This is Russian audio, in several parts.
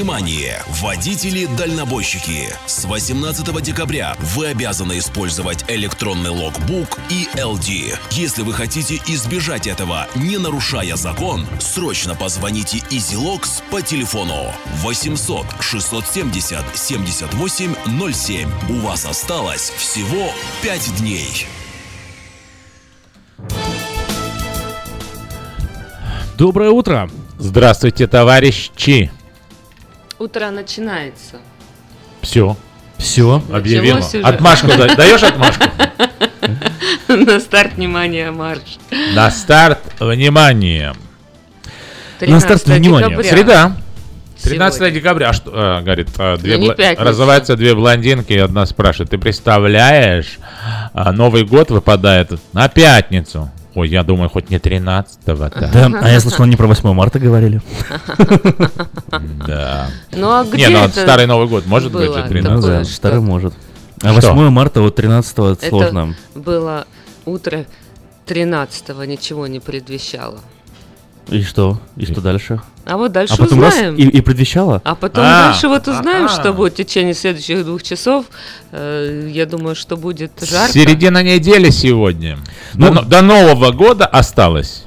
Внимание! Водители-дальнобойщики! С 18 декабря вы обязаны использовать электронный логбук и LD. Если вы хотите избежать этого, не нарушая закон, срочно позвоните EasyLogs по телефону 800 670 7807. У вас осталось всего 5 дней. Доброе утро! Здравствуйте, товарищи! Утро начинается. Все. Все, объявил. Началось уже. Отмашку да- даешь отмашку? На старт, внимание, марш. На старт, внимание. На старт, 13 внимание. Среда. 13 Сегодня. декабря. А что, а, говорит, а, две Ну, пятница. раззываются две блондинки, и одна спрашивает, ты представляешь, а, Новый год выпадает на пятницу. Ой, я думаю, хоть не 13-го. Да, а я слышал, они про 8 марта говорили. Да. Ну а где Не, ну это старый Новый год может быть же такое? 13 Ну да, что? старый может. А Что? 8 марта от 13 Это сложно. было утро 13 ничего не предвещало. И что? И что дальше? А вот дальше А потом раз узнаем. и, и предвещало? А потом А, дальше вот узнаем, ага. что будет в течение следующих двух часов. Э, я думаю, что будет жарко. Середина недели сегодня. Ну- до, до Нового года осталось.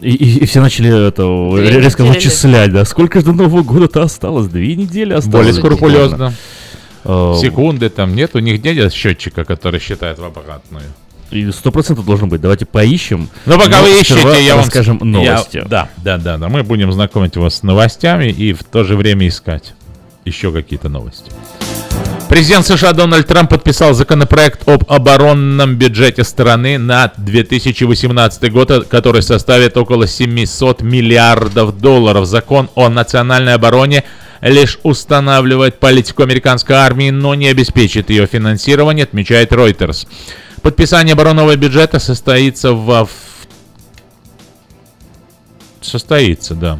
И, и- и все начали это Две резко недели. вычислять, да? Сколько же до Нового года-то осталось? Две недели осталось. Более скрупулезно. Э, Секунды там нет, у них нет счетчика, который считает в обратную. Сто процентов должен быть. Давайте поищем. Но пока Но вы сперва ищете, я вам расскажем я- новости. да, да, да, да. Мы будем знакомить вас с новостями и в то же время искать еще какие-то новости. Президент США Дональд Трамп подписал законопроект об оборонном бюджете страны на 2018 год, который составит около 700 миллиардов долларов. Закон о национальной обороне лишь устанавливает политику американской армии, но не обеспечит ее финансирование, отмечает Reuters. Подписание оборонного бюджета состоится во... Состоится, да.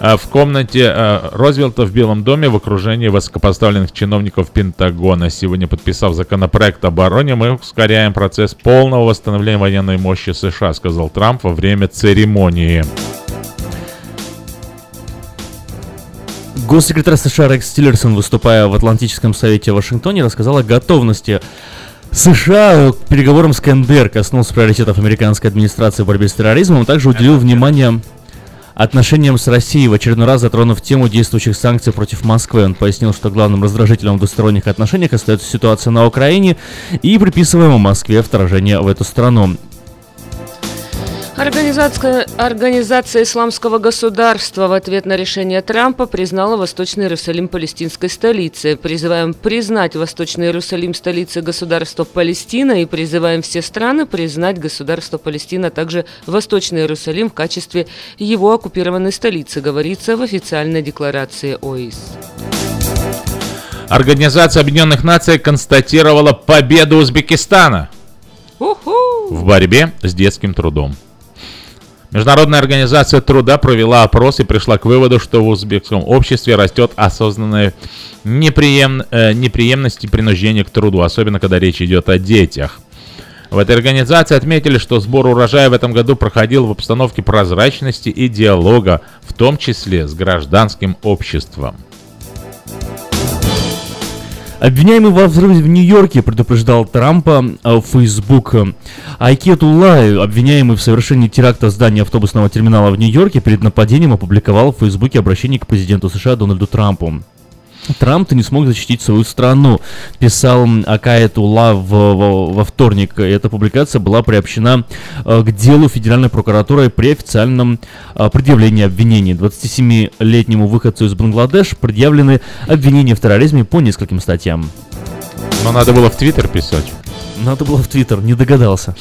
А в комнате а, Розвелта в Белом доме в окружении высокопоставленных чиновников Пентагона. Сегодня подписав законопроект об обороне, мы ускоряем процесс полного восстановления военной мощи США, сказал Трамп во время церемонии. Госсекретарь США Рекс Тиллерсон, выступая в Атлантическом совете в Вашингтоне, рассказал о готовности США к переговорам с КНДР коснулся приоритетов американской администрации в борьбе с терроризмом, а также уделил внимание отношениям с Россией, в очередной раз затронув тему действующих санкций против Москвы. Он пояснил, что главным раздражителем в двусторонних отношениях остается ситуация на Украине и приписываемое Москве вторжение в эту страну. Организация, Организация Исламского государства в ответ на решение Трампа признала Восточный Иерусалим палестинской столицей. Призываем признать Восточный Иерусалим столицей государства Палестина и призываем все страны признать государство Палестина, а также Восточный Иерусалим в качестве его оккупированной столицы, говорится в официальной декларации ОИС. Организация Объединенных Наций констатировала победу Узбекистана в борьбе с детским трудом. Международная организация труда провела опрос и пришла к выводу, что в узбекском обществе растет осознанная неприем... э, неприемность и принуждение к труду, особенно когда речь идет о детях. В этой организации отметили, что сбор урожая в этом году проходил в обстановке прозрачности и диалога, в том числе с гражданским обществом. Обвиняемый во взрыве в Нью-Йорке предупреждал Трампа в Facebook. Айкет Улай, обвиняемый в совершении теракта в здании автобусного терминала в Нью-Йорке, перед нападением опубликовал в Фейсбуке обращение к президенту США Дональду Трампу. Трамп-то не смог защитить свою страну, писал Акает Ула в, в, во вторник. Эта публикация была приобщена э, к делу Федеральной прокуратуры при официальном э, предъявлении обвинений. 27-летнему выходцу из Бангладеш предъявлены обвинения в терроризме по нескольким статьям. Но надо было в Твиттер писать. Надо было в Твиттер, не догадался.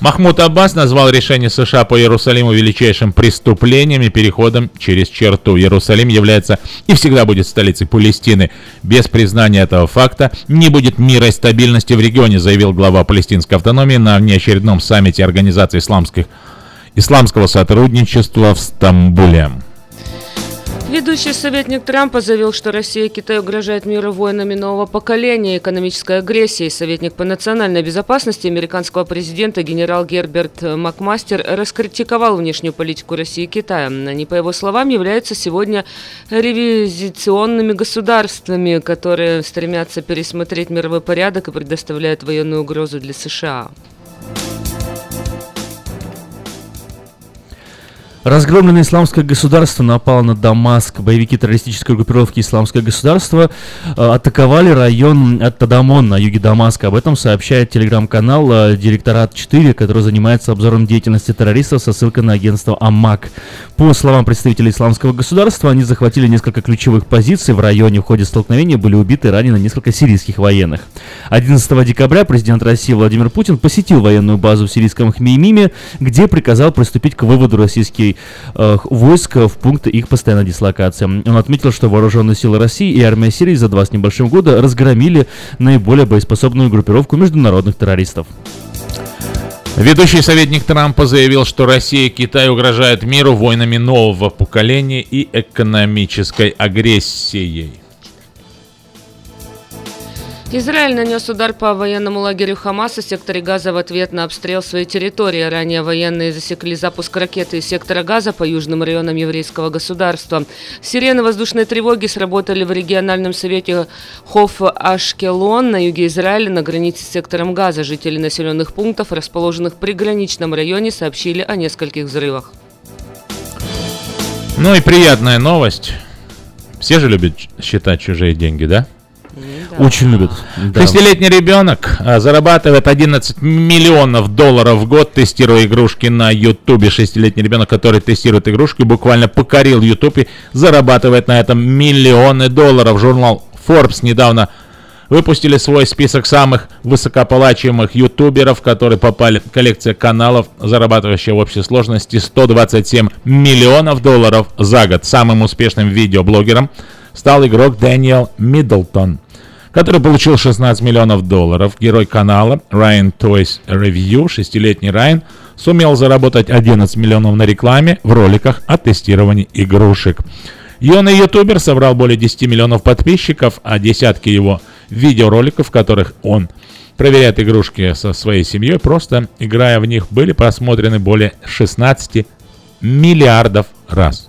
Махмуд Аббас назвал решение США по Иерусалиму величайшим преступлением и переходом через черту. Иерусалим является и всегда будет столицей Палестины. Без признания этого факта не будет мира и стабильности в регионе, заявил глава палестинской автономии на внеочередном саммите Организации исламских, исламского сотрудничества в Стамбуле. Ведущий советник Трампа заявил, что Россия и Китай угрожают миру войнами нового поколения, экономической агрессией. Советник по национальной безопасности американского президента генерал Герберт Макмастер раскритиковал внешнюю политику России и Китая. Они, по его словам, являются сегодня ревизионными государствами, которые стремятся пересмотреть мировой порядок и предоставляют военную угрозу для США. Разгромленное исламское государство напало на Дамаск. Боевики террористической группировки «Исламское государство» э, атаковали район Ат-Тадамон на юге Дамаска. Об этом сообщает телеграм-канал э, Директорат 4, который занимается обзором деятельности террористов со ссылкой на агентство АМАК. По словам представителей «Исламского государства», они захватили несколько ключевых позиций в районе. В ходе столкновения были убиты и ранены несколько сирийских военных. 11 декабря президент России Владимир Путин посетил военную базу в сирийском Хмеймиме, где приказал приступить к выводу российских э, войск в пункты их постоянной дислокации. Он отметил, что вооруженные силы России и армия Сирии за два с небольшим года разгромили наиболее боеспособную группировку международных террористов. Ведущий советник Трампа заявил, что Россия и Китай угрожают миру войнами нового поколения и экономической агрессией. Израиль нанес удар по военному лагерю Хамаса в секторе Газа в ответ на обстрел своей территории. Ранее военные засекли запуск ракеты из сектора Газа по южным районам еврейского государства. Сирены воздушной тревоги сработали в региональном совете Хоф Ашкелон на юге Израиля на границе с сектором Газа. Жители населенных пунктов, расположенных в приграничном районе, сообщили о нескольких взрывах. Ну и приятная новость. Все же любят считать чужие деньги, да? Да. Очень любят. Да. Шестилетний ребенок а, зарабатывает 11 миллионов долларов в год, тестируя игрушки на Ютубе. Шестилетний ребенок, который тестирует игрушки, буквально покорил Ютуб и зарабатывает на этом миллионы долларов. Журнал Forbes недавно выпустили свой список самых высокооплачиваемых ютуберов, которые попали в коллекцию каналов, зарабатывающие в общей сложности 127 миллионов долларов за год. Самым успешным видеоблогером стал игрок Дэниел Миддлтон, который получил 16 миллионов долларов. Герой канала Ryan Toys Review, шестилетний Райан, сумел заработать 11 миллионов на рекламе в роликах о тестировании игрушек. Юный ютубер собрал более 10 миллионов подписчиков, а десятки его видеороликов, в которых он проверяет игрушки со своей семьей, просто играя в них, были просмотрены более 16 миллиардов раз.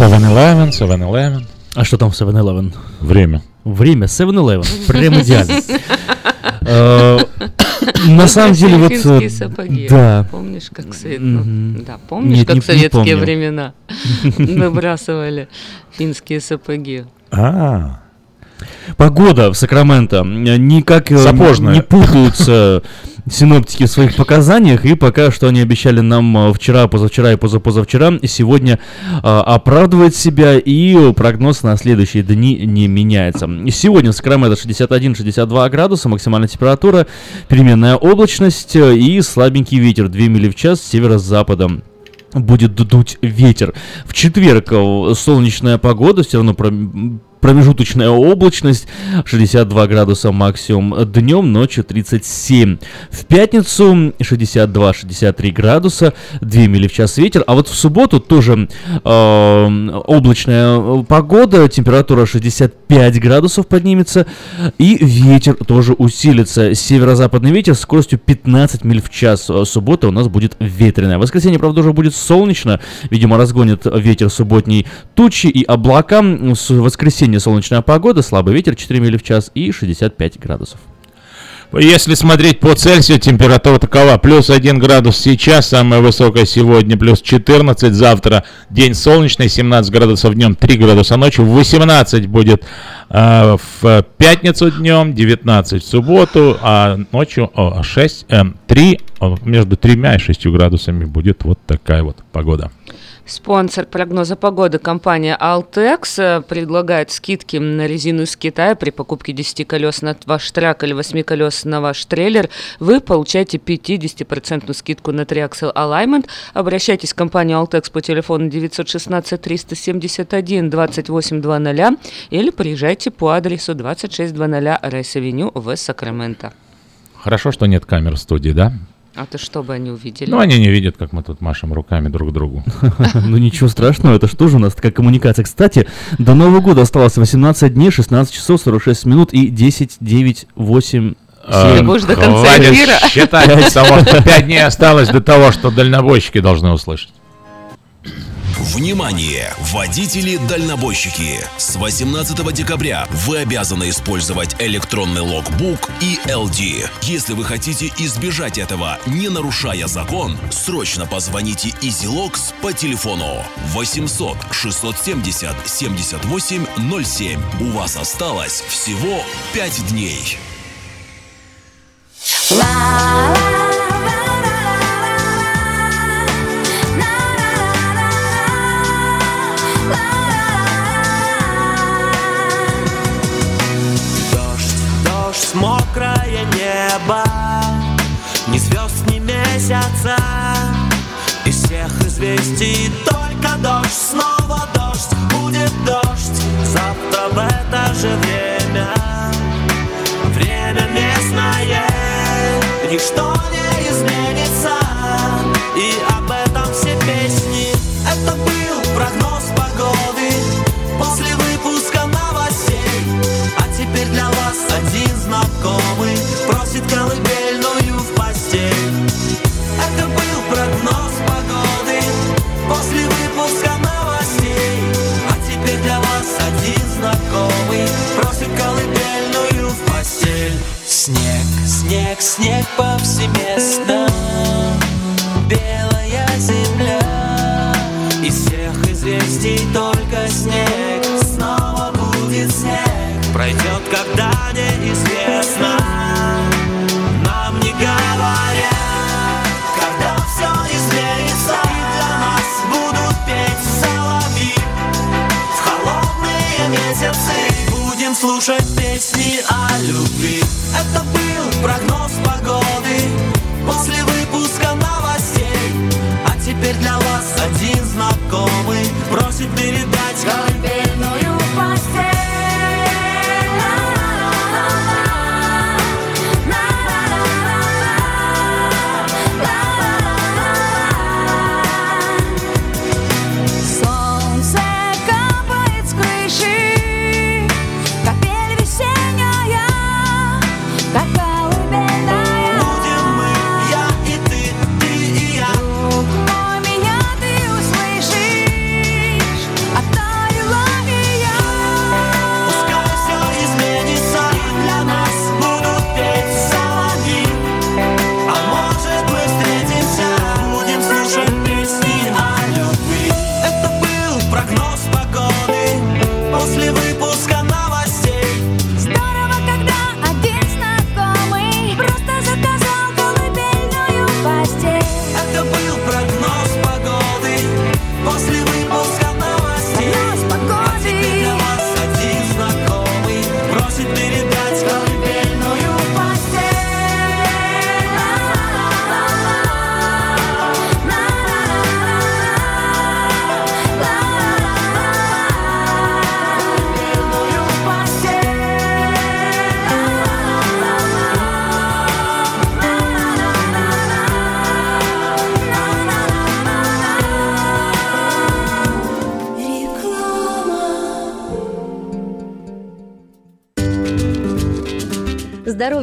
7-Eleven, 7-Eleven. А что там в 7-Eleven? Время. Время 7-Eleven. Прям идеально. На самом деле вот... Финские э, сапоги. Да. Помнишь, как ну, Да, помнишь, как в советские времена выбрасывали финские сапоги? А, Погода в Сакраменто э, никак э, Сапожная. не путаются синоптики в своих показаниях, и пока что они обещали нам э, вчера, позавчера и позапозавчера, и сегодня э, оправдывает себя, и прогноз на следующие дни не меняется. Сегодня в Сакраменто 61-62 градуса, максимальная температура, переменная облачность э, и слабенький ветер 2 мили в час с северо-запада будет дуть ветер. В четверг э, солнечная погода, все равно промежуточная облачность, 62 градуса максимум днем, ночью 37. В пятницу 62-63 градуса, 2 мили в час ветер. А вот в субботу тоже э, облачная погода, температура 65 градусов поднимется, и ветер тоже усилится. Северо-западный ветер с скоростью 15 миль в час. Суббота у нас будет ветреная. В воскресенье, правда, уже будет солнечно. Видимо, разгонит ветер субботней тучи и облака. С воскресенье солнечная погода, слабый ветер 4 мили в час и 65 градусов. Если смотреть по Цельсию, температура такова. Плюс 1 градус сейчас, самая высокая сегодня, плюс 14. Завтра день солнечный, 17 градусов днем, 3 градуса ночью. 18 будет э, в пятницу днем, 19 в субботу, а ночью о, 6, э, 3, о, между 3 и 6 градусами будет вот такая вот погода. Спонсор прогноза погоды компания Altex предлагает скидки на резину из Китая при покупке 10 колес на ваш трак или 8 колес на ваш трейлер. Вы получаете 50% скидку на Triaxle Alignment. Обращайтесь в компанию Altex по телефону 916 371 2800 или приезжайте по адресу 2600 Rice Avenue в Сакраменто. Хорошо, что нет камер в студии, да? А то что бы они увидели? Ну, они не видят, как мы тут машем руками друг другу. Ну ничего страшного, это что же у нас такая коммуникация. Кстати, до Нового года осталось 18 дней, 16 часов, 46 минут и 10, 9, 8, А, Ты будешь до конца эфира. считать того, что 5 дней осталось до того, что дальнобойщики должны услышать. Внимание! Водители-дальнобойщики! С 18 декабря вы обязаны использовать электронный логбук и LD. Если вы хотите избежать этого, не нарушая закон, срочно позвоните EasyLogs по телефону 800 670 78 07. У вас осталось всего 5 дней. Дождь, месяца. Из всех известий только дождь Снова дождь, будет дождь. Завтра в это же время. Время местное. Ничто не изменится. И об этом все песни. Это был прогноз погоды. После выпуска новостей. А теперь для вас один знакомый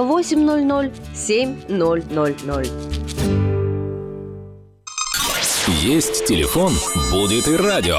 800 7000. Есть телефон, будет и радио.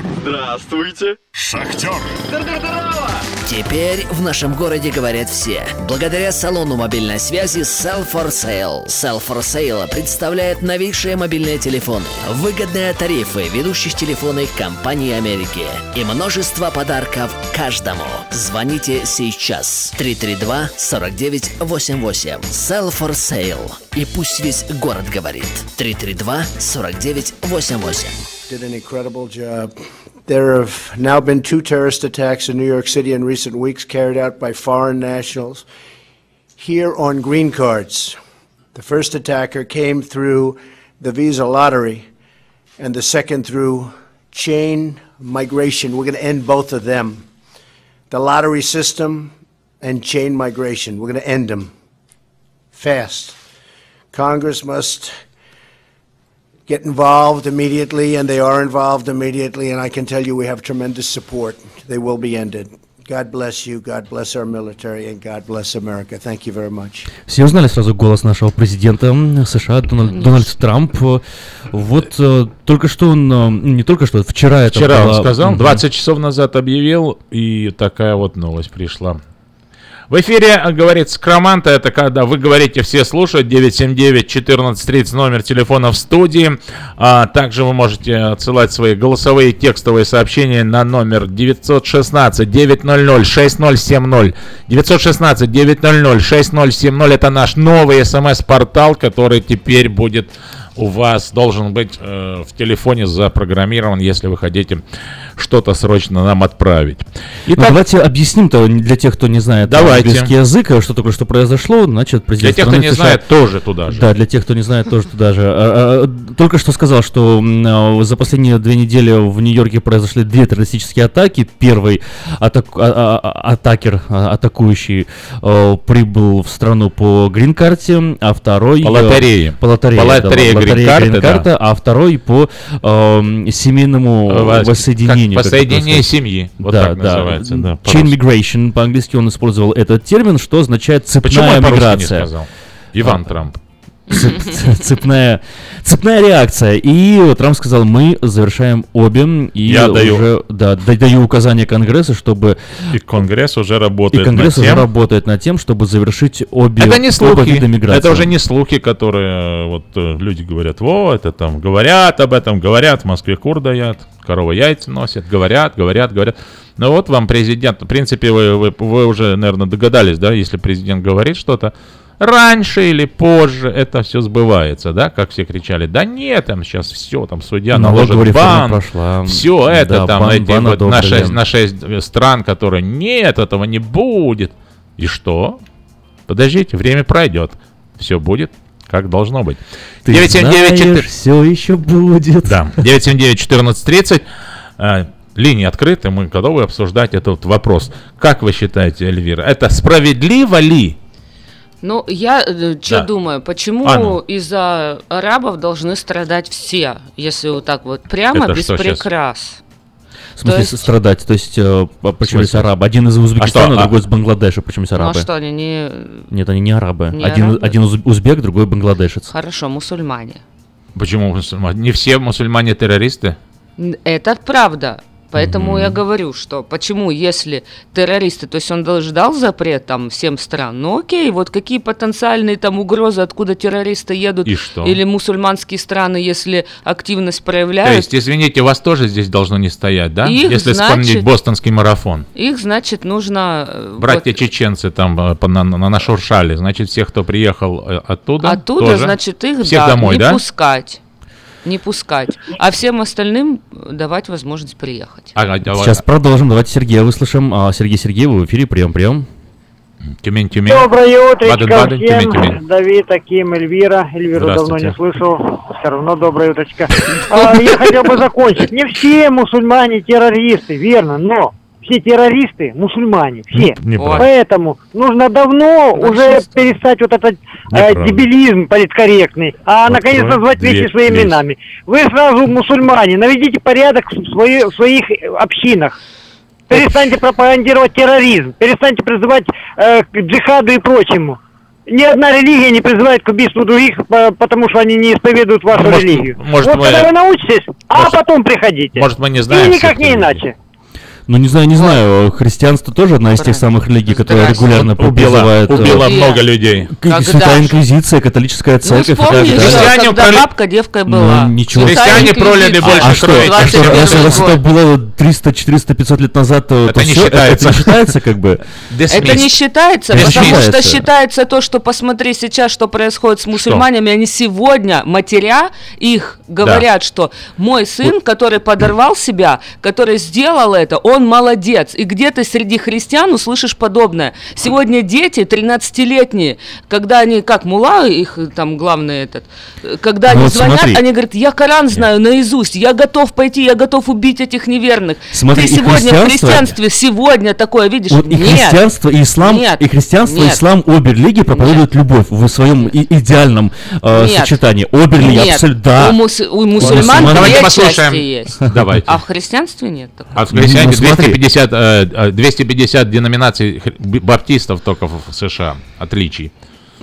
Здравствуйте! Шахтер. Теперь в нашем городе говорят все. Благодаря салону мобильной связи Sell for Sale. Sell for Sale представляет новейшие мобильные телефоны, выгодные тарифы ведущих телефонных компаний Америки и множество подарков каждому. Звоните сейчас 332-4988. Sell for Sale. И пусть весь город говорит. 332-4988. Did an incredible job. There have now been two terrorist attacks in New York City in recent weeks carried out by foreign nationals here on green cards. The first attacker came through the visa lottery, and the second through chain migration. We're going to end both of them the lottery system and chain migration. We're going to end them fast. Congress must get involved immediately, and they are involved immediately, and I can tell you we have tremendous support. They will be ended. God bless you, God bless our military, and God bless America. Thank you very much. Все узнали сразу голос нашего президента США Дональд, Дональд Трамп. Э, Вот э, только что он, э, не только что, вчера это Вчера он было- сказал, Мгм. 20 часов назад объявил, и такая вот новость пришла. В эфире а, говорит Скроманта, это когда вы говорите, все слушают, 979-1430, номер телефона в студии. А, также вы можете отсылать свои голосовые текстовые сообщения на номер 916-900-6070. 916-900-6070, это наш новый смс-портал, который теперь будет у вас должен быть э, в телефоне запрограммирован, если вы хотите что-то срочно нам отправить. Ну, Итак, давайте объясним-то для тех, кто не знает Давайте. английский язык, э, что только что произошло. Значит, президент Для тех, кто не США- знает, тоже туда же. Да, для тех, кто не знает, тоже туда же. А, а, Только что сказал, что а, за последние две недели в Нью-Йорке произошли две террористические атаки. Первый атак- а- а- атакер, а, атакующий, э, прибыл в страну по грин-карте, а второй... По э, лотерее. По лотерее, По да, лотерее грин-карта, а второй по семейному воссоединению. Это воссоединение семьи. Вот да, так да. называется, да, Chain migration, по-английски он использовал этот термин, что означает Почему цепная я по-русски не миграция. сказал? Иван А, Трамп. Цеп- цепная, цепная реакция. И Трамп сказал, мы завершаем обе. И Я даю. уже, да, да- даю указание Конгрессу, чтобы... И Конгресс уже И работает Конгресс над уже тем. работает над тем, чтобы завершить обе, Это не слухи, это уже не слухи, которые э, вот э, люди говорят, вот это там говорят об этом, говорят, в Москве кур даят, корова яйца носят, говорят, говорят, говорят. Ну вот вам президент, в принципе, вы, вы, вы уже, наверное, догадались, да, если президент говорит что-то, раньше или позже это все сбывается, да, как все кричали, да нет, там сейчас все, там судья наложит бан, прошла. все это Да, там бан- эти бан вот на одобрили. шесть, на шесть э, стран, которые нет, этого не будет. И что? Подождите, время пройдет. Все будет как должно быть. Ты 979 все еще будет. Да, 979-1430. Э, Линии открыты, мы готовы обсуждать этот вопрос. Как вы считаете, Эльвира, это справедливо ли? Ну, я что Да. думаю, почему А ну. из-за арабов должны страдать все, если вот так вот прямо, Это без что прикрас? В смысле, То есть- страдать. То есть, э, по- почему арабы? Один из Узбекистана, что, а- другой из Бангладеша. Почему есть Ну а арабы? что, они не... Нет, они не арабы. Не один, арабы? один уз- узбек, другой бангладешец. Хорошо, мусульмане. Почему мусульмане? Не все мусульмане террористы? Это правда. Поэтому Мгм. я говорю, что почему, если террористы, то есть он дал- ждал запрет там всем стран, ну окей, вот какие потенциальные там угрозы, откуда террористы едут, И что? или мусульманские страны, если активность То проявляют, есть, извините, вас тоже здесь должно не стоять, да? Их, Если вспомнить значит, бостонский марафон. их, значит, нужно... э, Братья вот чеченцы там э, на, на, нашуршали. Значит, всех, кто приехал э, оттуда, оттуда, тоже значит, их всех да, домой, не да? пускать. Не пускать. А всем остальным давать возможность приехать. А, а, давай. Сейчас продолжим. Давайте Сергея выслушаем. А, Сергей Сергеев, вы в эфире. Прием, прием. Тюмень, Тюмень. Доброе утречко Баден-Баден, всем. Тюмень, Тюмень. Давид, Аким, Эльвира. Эльвиру давно не слышал. Все равно доброе утречко. А, я хотел бы закончить. Не все мусульмане террористы, верно, но все террористы мусульмане, все. Неправда. Поэтому нужно давно уже перестать вот этот э, дебилизм политкорректный, а Открой наконец назвать вещи своими лезь. именами. Вы сразу мусульмане, наведите порядок в, свои- в своих общинах. Перестаньте пропагандировать терроризм, перестаньте призывать э, к джихаду и прочему. Ни одна религия не призывает к убийству других, по- потому что они не исповедуют вашу Может, религию. может, вот мы- когда вы научитесь, а потом приходите. Может, мы не знаем И никак всех не религий. иначе. Ну, не знаю, не знаю. Христианство тоже одна из тех самых религий, которая регулярно Убила, призывает... э, убила много людей. Святая? Инквизиция, католическая Ну, церковь так вспомни Христиане когда проли- бабка девкой была. Ну, ничего. Христиане пролили Инквизиция. больше А что, крови, а что, раз, все раз это было 300, 400, 500 лет назад, то, Это то не всё, считается. Это не считается, как бы. Это не считается, потому что считается. считается то, что посмотри сейчас, что происходит с мусульманами, они сегодня, матеря их, говорят, что мой сын, который подорвал себя, который сделал это, он он молодец. И где ты среди христиан услышишь подобное? Сегодня дети 13-летние, когда они, как мула, их там главный этот, когда Ну они вот звонят, смотри. они говорят, я Коран знаю наизусть, я готов пойти, я готов убить этих неверных. Смотри, ты и сегодня в христианство- христианстве сегодня такое видишь? Вот и Нет. христианство, и ислам, Нет. и христианство, и Нет. ислам, обе религии проповедуют любовь в своем и- идеальном э, Нет. сочетании. Обе религии Нет. абсолютно, да. У, мус- у мусульман Давайте части послушаем. есть. Давайте. А в христианстве нет такого. А в христиане Ну, смотри. 250, э, э, 250 деноминаций баптистов только в США. Отличий.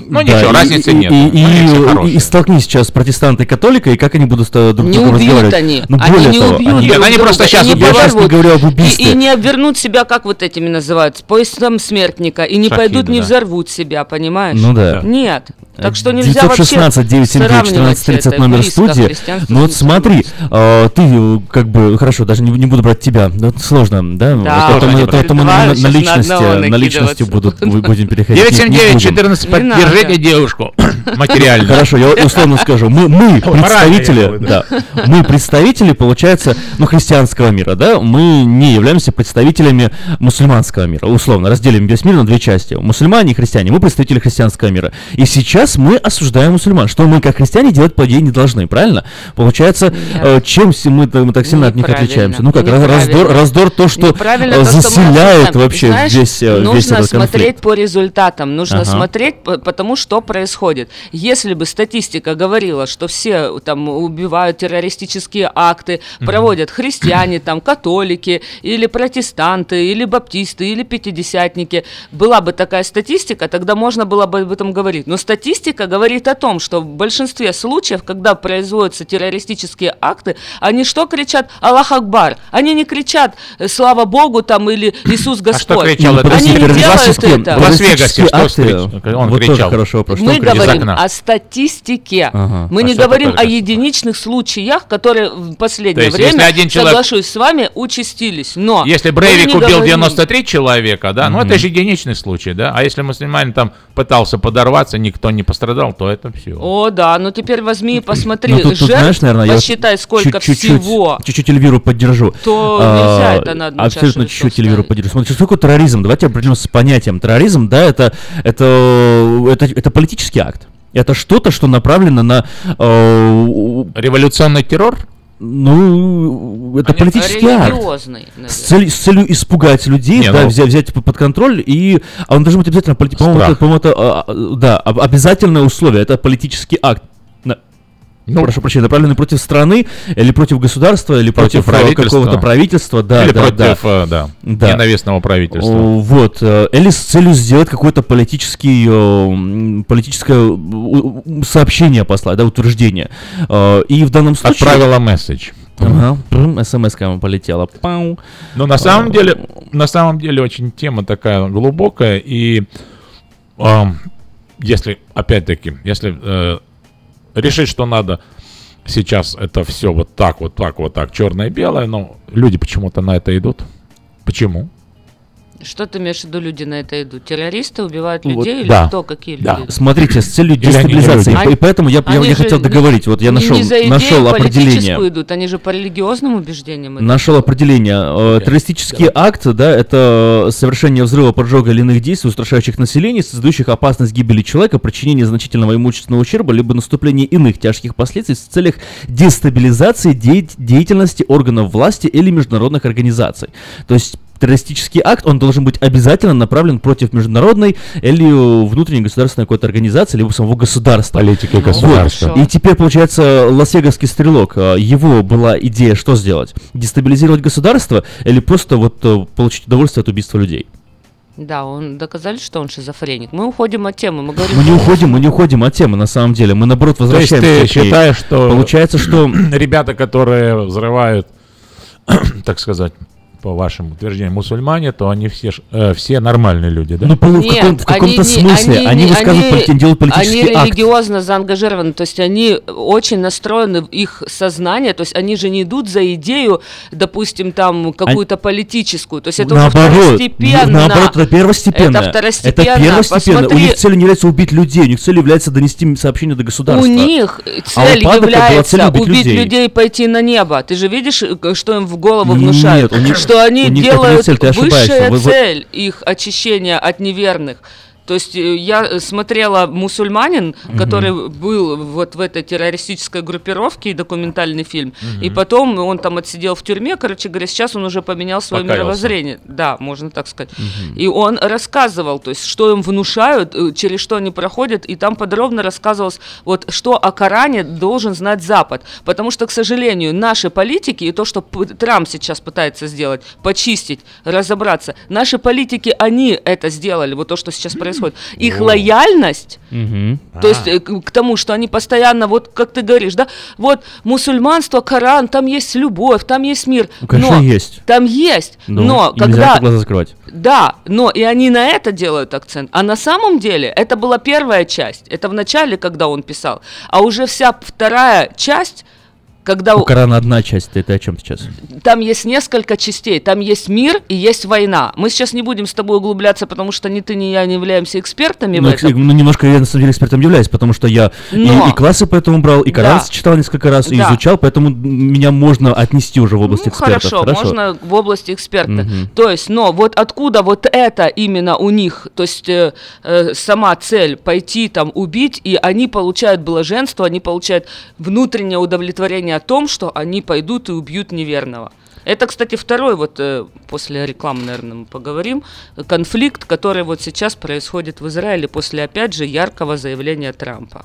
Ну Да, ничего, и- разницы и, нет. И, и- и- и столкнись сейчас протестанты и католика, и как они будут э, друг с Не разговаривать. они. Ну, они не того, убьют они- друг Нет, они друга, просто и не убьют. Я щас не говорю об И- убийстве. И, не обвернут себя, как вот этими называют, поясом смертника, и не Шахиды, пойдут, не да. взорвут себя, понимаешь? Ну да. Нет. Так что нельзя 916 979 вообще 1430 сравнивать номер студии. Ну вот смотри, э, ты как бы, хорошо, даже не, не буду брать тебя, ну, это сложно, да? Да, А то, уже мы, на, на на личности, одного на личности будут, будем переходить. Не- не 979 будем. 14 Не надо. поддержите девушку материально. Хорошо, я условно скажу. Мы, мы представители, да, мы представители, получается, ну, христианского мира, да, мы не являемся представителями мусульманского мира. Условно, разделим весь мир на две части. Мусульмане и христиане. Мы представители христианского мира. И сейчас мы осуждаем мусульман, что мы, как христиане, делать, по идее, не должны, правильно? Получается, э, чем мы, мы так сильно от них отличаемся? Ну как, раздор, раздор то, что Неправильно э, то, что заселяет вообще Знаешь, весь, э, нужно весь этот смотреть конфликт. по результатам, нужно Ага. смотреть по, тому, что происходит. Если бы статистика говорила, что все там убивают террористические акты, проводят христиане, там католики, или протестанты, или баптисты, или пятидесятники, была бы такая статистика, тогда можно было бы об этом говорить. Но статистика говорит о том, что в большинстве случаев, когда производятся террористические акты, они что кричат? Аллах Акбар. Они не кричат э, «Слава Богу» там или «Иисус А что Господь». кричал Ну, этот Они не делают это. В Лас-Вегасе что акты, он вот тоже кричал. хороший вопрос. Что Мы кричал? говорим о статистике. Ага. Мы А не что говорим о единичных случаях, которые в последнее есть, время, если один человек- соглашусь с вами, участились. Но Если Брейвик убил говорим- 93 человека, да, ну это же единичный случай, да. А если мусульманин там пытался подорваться, никто не пострадал, то это все. О, да, ну теперь возьми и посмотри, Ну, тут, тут, жертв, знаешь, наверное, посчитай, сколько чуть- чуть-чуть- всего. Чуть-чуть Эльвиру поддержу. То А, нельзя это на одну Абсолютно чуть-чуть Эльвиру поддержу. Смотрите, что такое терроризм? Давайте определимся с понятием. Терроризм, да, это, это, это, это политический акт. Это что-то, что направлено на... э, Революционный террор? Ну, это Ре- политический акт. религиозный, наверное. С целью, с целью испугать людей, Не, да, ну- взять, взять под контроль, и а он должен быть обязательно, полити- по-моему, это, по-моему, это, а, а, да, об- обязательное условие, это политический акт. Ну, Прошу прощения, направленный против страны, или против государства, или Против против, э, какого-то правительства, да, Или да, против, да. э, да, Да. ненавистного правительства. Вот, э, или с целью сделать какое-то политический, политическое сообщение послать, да, утверждение. И в данном случае... Отправила месседж. Ага, смс полетела. Пау. Но на самом деле, на самом деле очень тема такая глубокая и ам, если опять-таки, если э, решить, что надо сейчас это все вот так, вот так, вот так, черное и белое, но люди почему-то на это идут. Почему? Что ты имеешь в виду, люди на это идут? Террористы убивают Вот, людей или да. кто? Какие Да. люди? Смотрите, с целью они дестабилизации. И, по- и поэтому я, я, я хотел не- договорить. Вот я нашел, не за идею нашел определение. идут, они же по религиозным убеждениям идут. Нашел определение. Э, Террористический акт, да, это совершение взрыва, поджога или иных действий, устрашающих население, создающих опасность гибели человека, причинение значительного имущественного ущерба, либо наступление иных тяжких последствий в целях дестабилизации деять- деятельности органов власти или международных организаций. То есть террористический акт, он должен быть обязательно направлен против международной или внутренней государственной какой-то организации, либо самого государства. Политики Ну, государства. хорошо. И теперь, получается, Лас-Вегасский стрелок, э, его была идея что сделать? Дестабилизировать государство или просто вот э, получить удовольствие от убийства людей? Да, он доказали, что он шизофреник. Мы уходим от темы, мы говорим... Мы не уходим, мы не уходим от темы, на самом деле. Мы, наоборот, То есть возвращаемся ты считаешь, что Получается, что... ребята, которые взрывают, так сказать, по вашим утверждениям, мусульмане, то они все, э, все нормальные люди, да? Ну, по- в, Нет, каком- в каком-то смысле они, не- высказывают, они- делают политический Они акт. религиозно заангажированы, то есть они очень настроены в их сознание, то есть они же не идут за идею, допустим, там какую-то политическую, то есть это уже наоборот, второстепенно. наоборот, это первостепенно. Это второстепенно. Это первостепенно. У Посмотри, них целью не является убить людей, у них целью является донести сообщение до государства. У них А у цель цель является убить убить людей. людей. и пойти на небо. Ты же видишь, э, что им в голову Нет, внушают? у них- Что они делают высшая Вы- вы- цель их очищения от неверных. То есть э, я э, смотрела мусульманин, Мгм. который был вот в этой террористической группировке, документальный фильм, Мгм. и потом он там отсидел в тюрьме, короче говоря, сейчас он уже поменял свое Покаялся. мировоззрение. Да, можно так сказать. И он рассказывал, то есть, что им внушают, э, через что они проходят, и там подробно рассказывалось, вот, что о Коране должен знать Запад. Потому что, к сожалению, наши политики, и то, что Трамп сейчас пытается сделать, почистить, разобраться, наши политики, они это сделали, вот то, что сейчас происходит. Их О. лояльность Мгм. то есть э, к, тому, что они постоянно, вот как ты говоришь, да, вот мусульманство, Коран, там есть любовь, там есть мир. Ну, конечно, но есть. Там есть, Ну, но когда... глаза закрывать. Да, но и они на это делают акцент. А на самом деле это была первая часть. Это в начале, когда он писал. А уже вся вторая часть, когда У Корана одна часть, ты, ты о чем сейчас? там есть несколько частей. Там есть мир и есть война. Мы сейчас не будем с тобой углубляться, потому что ни ты, ни я не являемся экспертами Ну, в экс- этом. ну, немножко я на самом деле экспертом являюсь, потому что я и- Но- и, классы поэтому брал, и Коран Да. читал несколько раз, и Да. изучал, поэтому меня можно отнести уже в область Ну, экспертов. хорошо, можно в области эксперта. Мгм. То есть, но вот откуда вот это именно у них, то есть э, э, сама цель пойти там убить, и они получают блаженство, они получают внутреннее удовлетворение о том, что они пойдут и убьют неверного. Это, кстати, второй, вот э, после рекламы, наверное, мы поговорим, конфликт, который вот сейчас происходит в Израиле после, опять же, яркого заявления Трампа.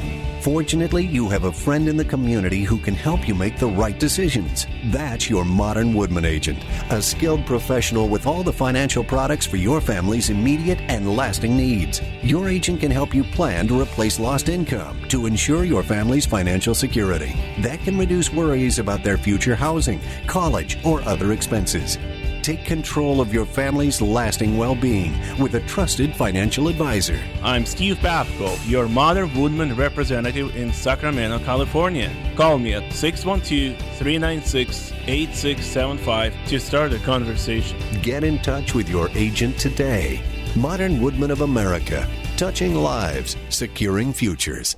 Fortunately, you have a friend in the community who can help you make the right decisions. That's your modern Woodman agent, a skilled professional with all the financial products for your family's immediate and lasting needs. Your agent can help you plan to replace lost income to ensure your family's financial security. That can reduce worries about their future housing, college, or other expenses. Take control of your family's lasting well being with a trusted financial advisor. I'm Steve Babko, your Modern Woodman representative in Sacramento, California. Call me at 612 396 8675 to start a conversation. Get in touch with your agent today. Modern Woodman of America, touching lives, securing futures.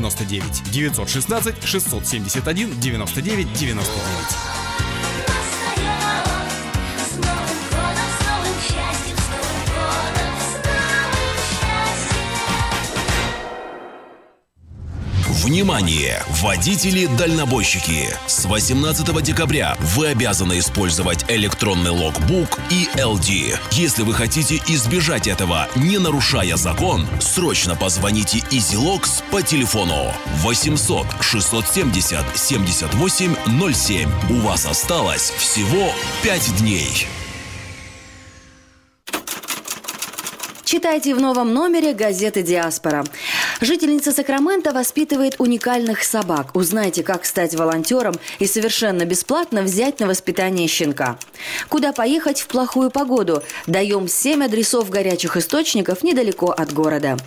99 916 671 99 99 Внимание! Водители-дальнобойщики! С 18 декабря вы обязаны использовать электронный логбук и LD. Если вы хотите избежать этого, не нарушая закон, срочно позвоните EasyLogs по телефону 800 670 7807. У вас осталось всего 5 дней. Читайте в новом номере газеты «Диаспора». Жительница Сакрамента воспитывает уникальных собак. Узнайте, как стать волонтером и совершенно бесплатно взять на воспитание щенка. Куда поехать в плохую погоду? Даем 7 адресов горячих источников недалеко от города.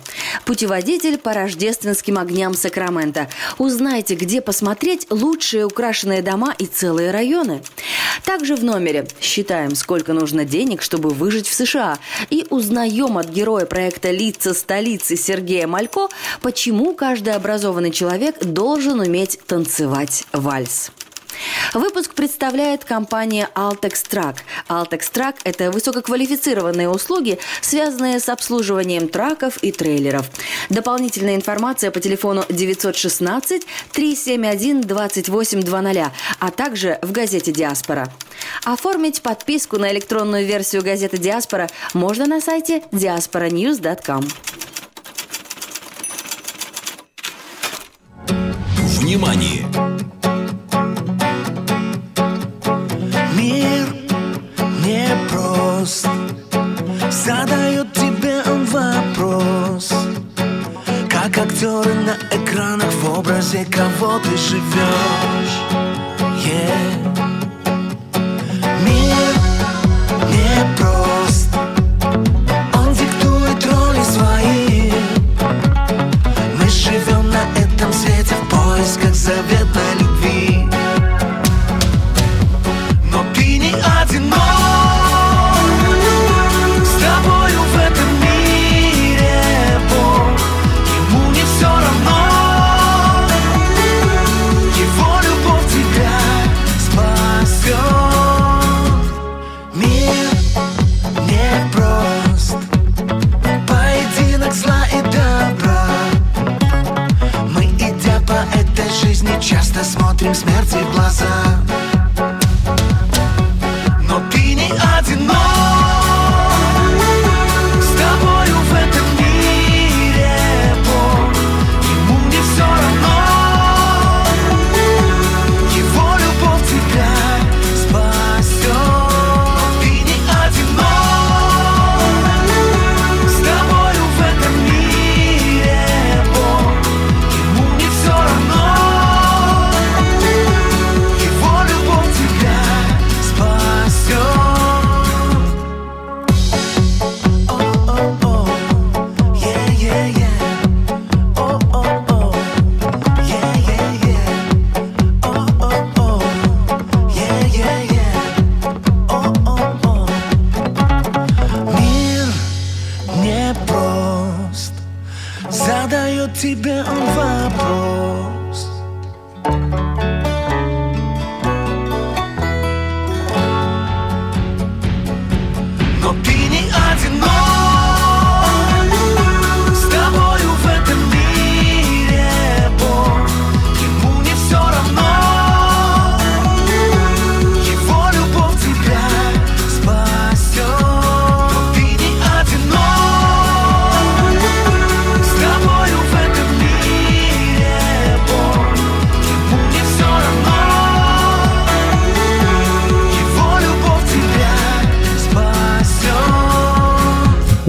Путеводитель по рождественским огням Сакрамента. Узнайте, где посмотреть лучшие украшенные дома и целые районы. Также в номере считаем, сколько нужно денег, чтобы выжить в США. И узнаем от героя проекта «Лица столицы» Сергея Малько, почему каждый образованный человек должен уметь танцевать вальс. Выпуск представляет компания Altex Track. Altex Track – это высококвалифицированные услуги, связанные с обслуживанием траков и трейлеров. Дополнительная информация по телефону 916 371 2820, а также в газете «Диаспора». Оформить подписку на электронную версию газеты «Диаспора» можно на сайте diasporanews.com. Внимание! Непрост Задает тебе вопрос. Как актеры на экранах В образе кого ты живешь? Yeah.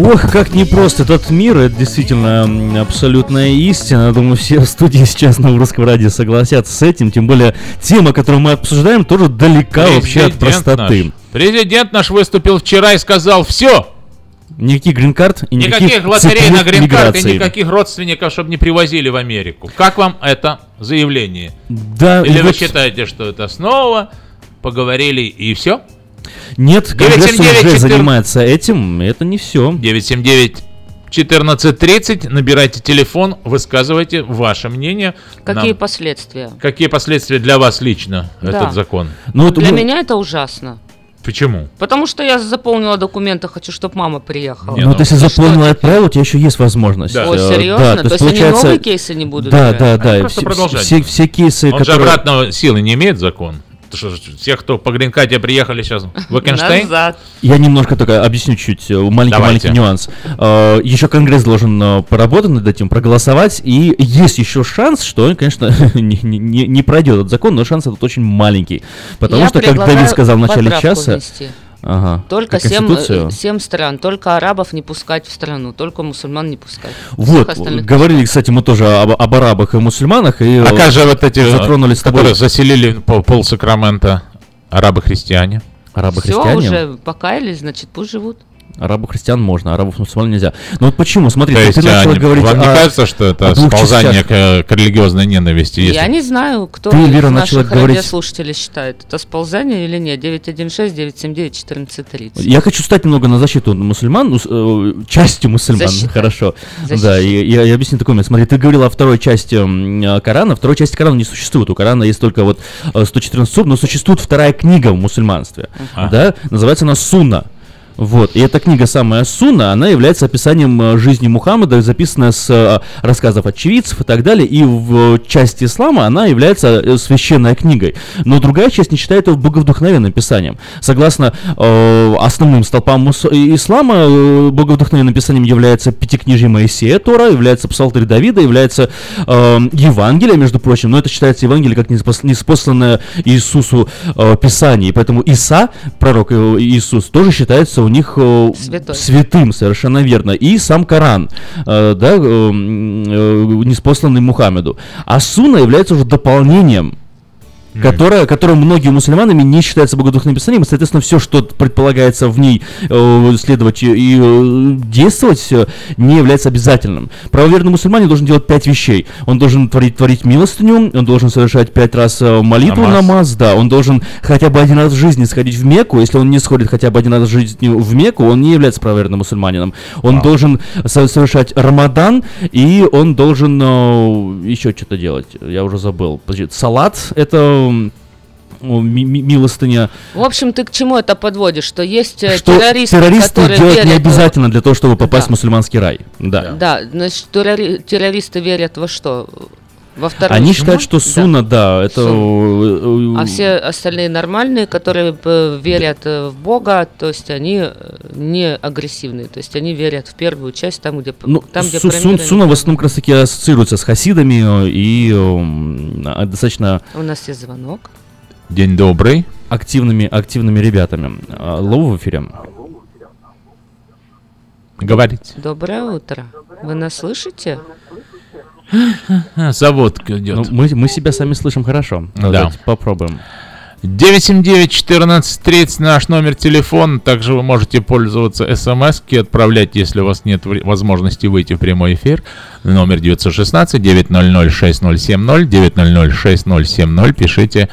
Ох, как непрост этот мир, это действительно абсолютная истина. Думаю, все в студии сейчас на русском радио согласятся с этим. Тем более, тема, которую мы обсуждаем, тоже далека вообще от Президент простоты. наш. Президент наш выступил вчера и сказал, все, Никаких грин-карт и никаких, никаких лотерей на грин-карт и никаких родственников, чтобы не привозили в Америку. Как вам это заявление? Да, Или и вы вот- считаете, что это снова поговорили и все? Нет, Конгресс 979 уже 14 занимается этим, это не все. 979 14.30, набирайте телефон, высказывайте ваше мнение. Какие Нам- последствия? Какие последствия для вас лично Да. этот закон? Ну, вот Для мы- меня это ужасно. Почему? Потому что я заполнила документы, хочу, чтобы мама приехала. Ну, вот если заполнил и отправил, у тебя еще есть возможность. Да. Ой, Э, серьезно? да, То есть они новые кейсы не будут Да, уже? да, да. Они просто Все, продолжать все, все кейсы, Он же которые... обратного силы не имеет закон. Что тех, кто по гринкарте приехали сейчас в Экенштейн. Я немножко только объясню чуть э, маленький маленький Давайте. нюанс. Э, Еще Конгресс должен э, поработать над этим, проголосовать, и есть еще шанс, что он, конечно, не, не- не- пройдет этот закон, но шанс этот очень маленький, потому Я что, как Давид сказал в начале часа, внести. Ага, Только семь, э, семь стран, только арабов не пускать в страну, только мусульман не пускать. Вот, говорили, кстати, мы тоже об, об арабах и мусульманах, и а э, как же вот эти, затронули с тобой которые заселили пол, пол Сакрамента, арабы-христиане? Все арабы-христиане. уже покаялись, значит, пусть живут. Арабов христиан можно, арабов мусульман нельзя. Ну вот почему? Смотри, То ты есть, начала они- говорить вам не кажется, что это сползание к, к религиозной ненависти? Если- Я не знаю, кто Ты, Вера, начала наших говорить- радиослушателей считает, это сползание или нет. 916-979-1430. Я хочу стать немного на защиту мусульман, э, частью мусульман, Защита. хорошо. Защита. Да, и я, я объясню такой момент. Смотри, ты говорила о второй части э, Корана. Второй части Корана не существует. У Корана есть только вот э, 114 сур, но существует вторая книга в мусульманстве. Ага. Да, называется она Сунна. Вот, и эта книга самая Сунна, она является описанием э, жизни Мухаммада, записанная с э, рассказов очевидцев и так далее, и в э, части ислама она является священной книгой. Но другая часть не считает ее боговдохновенным писанием. Согласно э, основным столпам ислама, боговдохновенным писанием является Пятикнижие Моисея Тора, является Псалтырь Давида, является э, Евангелие, между прочим, но это считается Евангелие как неспос- неспосланное Иисусу э, Писание, и поэтому Иса, пророк Иисус, тоже считается у них э, Святой. святым, совершенно верно, и сам Коран, э, да, э, неспосланный Мухаммеду. А Суна является уже дополнением которая, которая многими мусульманами не считается богодухным писанием, и, соответственно, все, что предполагается в ней э, следовать и э, действовать, не является обязательным. Правоверный мусульманин должен делать пять вещей. Он должен творить, творить милостыню, он должен совершать пять раз э, молитву, Намаз. намаз, да, он должен хотя бы один раз в жизни сходить в Мекку, если он не сходит хотя бы один раз в жизни в Мекку, он не является правоверным мусульманином. Он должен со- совершать Рамадан, и он должен э, еще что-то делать. Я уже забыл. Подожди, салат это ми- ми- милостыня. В общем, ты к чему это подводишь? Что есть э, Что террористы, террористы которые делать не верят в- обязательно для того, чтобы попасть Да. в мусульманский рай. Да. Да, значит, террори- террористы верят во что? Во вторую Они считают, что Да. суна, да, это... э, А все остальные нормальные, которые верят э, в Бога, то есть они э, не агрессивные, то есть они верят в первую часть, там, где, Ну, там, где су- сун- суна в основном как раз таки ассоциируется с хасидами э, и э, а, достаточно У нас есть звонок. День добрый. активными, активными ребятами. Алло, в эфире. Говорите. Доброе утро. Вы нас слышите? А, Завод идет. Ну, мы, мы себя сами слышим хорошо. Да. Давайте попробуем. 979-1430 наш номер телефона. Также вы можете пользоваться смс и отправлять, если у вас нет возможности выйти в прямой эфир. Номер 916-900-6070, 900-6070. Пишите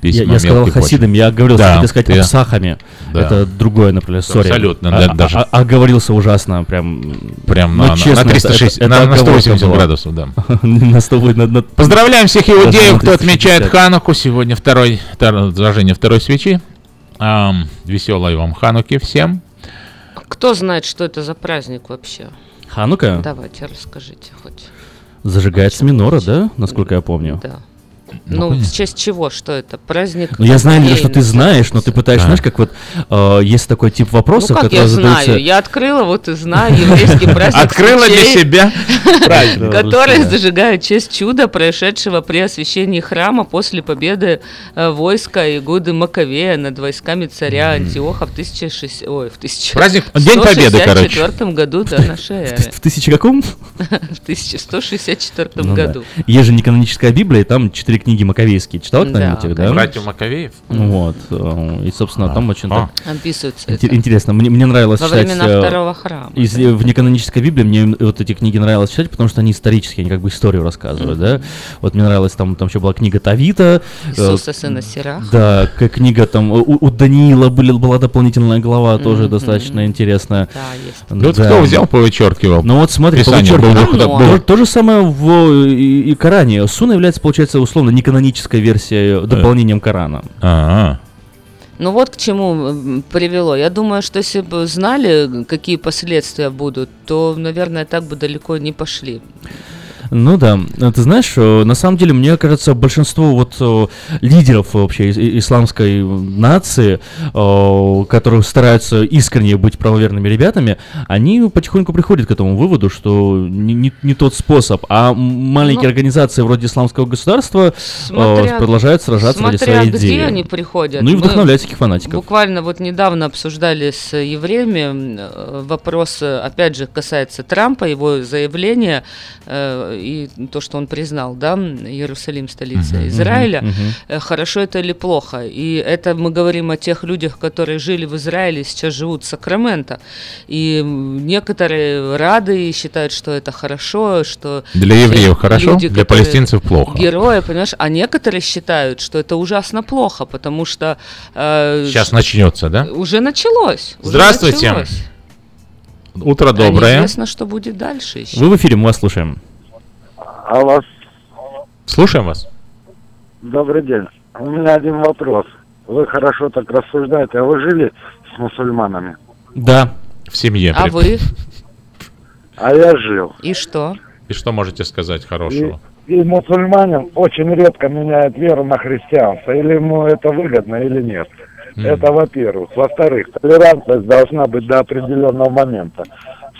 письма Я, я сказал мелкой почтой. хасидам, я говорил, Да, хотел сказать ты- апсахами. Да. Это другое, например, сори. Абсолютно, А- да, а- даже- а- оговорился ужасно, прям... Прям ну, на- на- честно, на это- 360 это- на- это на оговорка 180 была. градусов, да. на 180, на- на- Поздравляем всех иудеев, кто отмечает 360. Хануку. Сегодня второй, втор- зажжение второй свечи. Ам, веселой вам Хануки всем. Кто знает, что это за праздник вообще? Ханука? Давайте, расскажите хоть. Зажигается минора, да, насколько я помню? Да. Ну, в честь чего? Что это? Праздник? Ну, я знаю, что ты знаешь, но ты пытаешься, Да. знаешь, как вот э, есть такой тип вопросов, Ну как которые я задаются... знаю? Я открыла, вот и знаю, еврейский праздник Открыла для себя праздник. Который зажигают в честь чуда, происшедшего при освящении храма после победы э, войска Игуды Маковея над войсками царя Антиоха в 1006... Ой, в 1000... Праздник- День Победы, короче. 164 году до нашей эры. В тысячи каком? В 1164 Ну да. году. Есть же неканоническая Библия, и там четыре книги Маковейские. Читал Да, кто-нибудь их, да? Братьев Маковеев. Вот. э, И, собственно, там очень А. так Описывается это. интересно. Мне, мне нравилось Во читать... времена э, второго храма. из- э, в неканонической Библии мне вот эти книги нравилось читать, потому что они исторические, они как бы историю рассказывают, да? Вот мне нравилось, там, там еще была книга Тавита. э, Иисуса, сына Сираха. Да, книга там, у, у Даниила были, была дополнительная глава, тоже Мгм. достаточно интересная. Да, есть. Ну, вот Да. кто взял, повычеркивал. Ну вот смотри, Писание повычеркивал. было то, же самое в и, и Коране. Суна является, получается, условно неканонической версией, дополнением Корана. А, Ну вот к чему привело. Я думаю, что если бы знали, какие последствия будут, то, наверное, так бы далеко не пошли. Ну да, ты знаешь, э, на самом деле, мне кажется, большинство вот э, лидеров вообще исламской нации, э, которые стараются искренне быть правоверными ребятами, они потихоньку приходят к этому выводу, что не, не- не тот способ, а маленькие Ну, организации вроде исламского государства Смотря- продолжают сражаться ради своей где идеи. они приходят. Ну и вдохновлять таких фанатиков. Буквально вот недавно обсуждали с евреями вопрос, опять же, касается Трампа, его заявления и то, что он признал, да, Иерусалим столица Мгм, Израиля. мгм. Э, Хорошо это или плохо? И это мы говорим о тех людях, которые жили в Израиле сейчас живут в Сакраменто. И некоторые рады и считают, что это хорошо, что... Для евреев хорошо, люди, для палестинцев плохо. Герои, понимаешь? А некоторые считают, что это ужасно плохо, потому что... э, Сейчас начнется, да? Уже началось. уже Здравствуйте. началось. Утро А доброе. неизвестно, что будет дальше еще. Вы в эфире, мы вас слушаем. Алло, Слушаем вас. добрый день. У меня один вопрос. Вы хорошо так рассуждаете, а вы жили с мусульманами? Да. В семье. А при- вы? А я жил. И что? И что можете сказать хорошего? И мусульманин очень редко меняет веру на христианство. Или ему это выгодно, или нет. Это во-первых. Во-вторых, толерантность должна быть до определенного момента.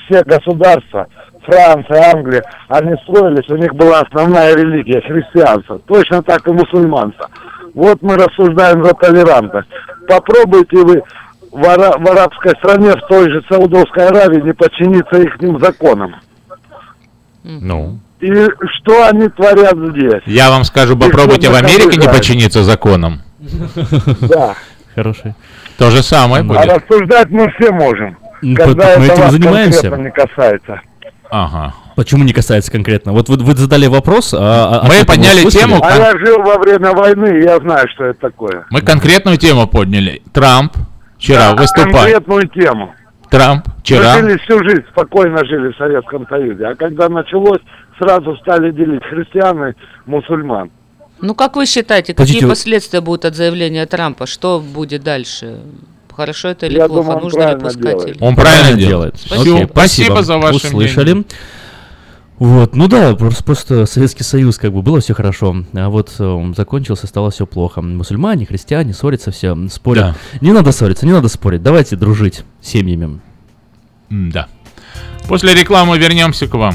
Все государства, Франция, Англия, они строились, у них была основная религия, христианство. Точно так и мусульманство. Вот мы рассуждаем за толерантность. Попробуйте вы в, ара- в арабской стране, в той же Саудовской Аравии, не подчиниться их законам. Ну. И что они творят здесь? Я вам скажу, попробуйте в Америке не подчиниться законам. Да. Хороший. То же самое А будет. рассуждать мы все можем. Ну, Когда мы это этим занимаемся. не касается. Ага. Почему не касается конкретно? Вот вы, вы задали вопрос, а... а Мы ответ вы подняли тему, А я жил во время войны, я знаю, что это такое. Мы конкретную тему подняли. Трамп вчера Да, выступал. Конкретную тему. Трамп вчера. Мы жили всю жизнь, спокойно жили в Советском Союзе. А когда началось, сразу стали делить христиан и мусульман. Ну, как вы считаете, Подождите, какие вы- последствия будут от заявления Трампа? Что будет дальше? Хорошо это или Я плохо? думаю, он Нужно ли пускать? делает. или- Он правильно делает. Спасибо. Окей, Спасибо за ваше Услышали. мнение. Вот, ну да, просто, просто Советский Союз, как бы, было все хорошо, а вот э, закончился, стало все плохо. Мусульмане, христиане, ссорятся все, спорят. Не надо ссориться, не надо спорить, давайте дружить с семьями. Да. После рекламы вернемся к вам.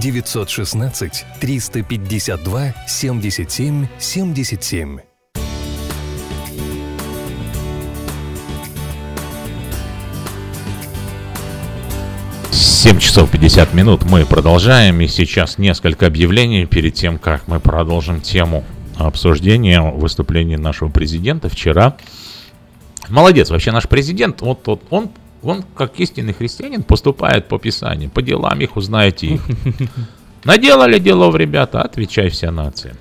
916 352 77 77. Семь часов 50 минут мы продолжаем, и сейчас несколько объявлений перед тем, как мы продолжим тему обсуждения выступления нашего президента вчера. Молодец, вообще наш президент, вот, вот он, он как истинный христианин поступает по Писанию, по делам их узнаете их. Наделали делов, ребята, отвечай вся нация.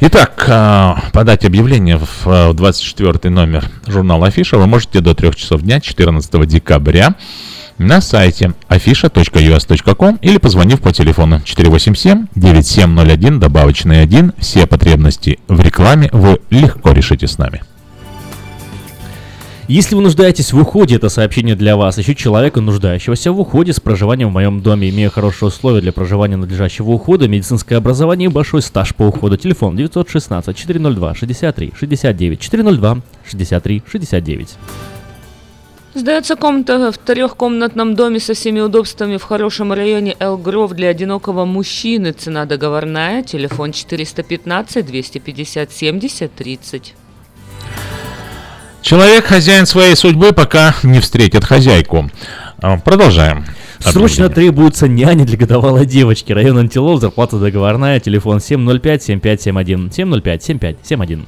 Итак, а, подать объявление в 24 номер журнала Афиша вы можете до 3 часов дня 14 декабря на сайте afisha.us.com или позвонив по телефону 487-9701 добавочный 1. Все потребности в рекламе вы легко решите с нами. Если вы нуждаетесь в уходе, это сообщение для вас. Ищу человека, нуждающегося в уходе с проживанием в моем доме, имея хорошие условия для проживания надлежащего ухода, медицинское образование и большой стаж по уходу. Телефон 916 402 63 69 402 63 69. Сдается комната в трехкомнатном доме со всеми удобствами в хорошем районе Элгров для одинокого мужчины. Цена договорная. Телефон 415 250 70 30. Человек хозяин своей судьбы, пока не встретит хозяйку. А, Продолжаем. Срочно требуется няня для годовалой девочки. Район Антилов, зарплата договорная, телефон 705-7571, 705-7571.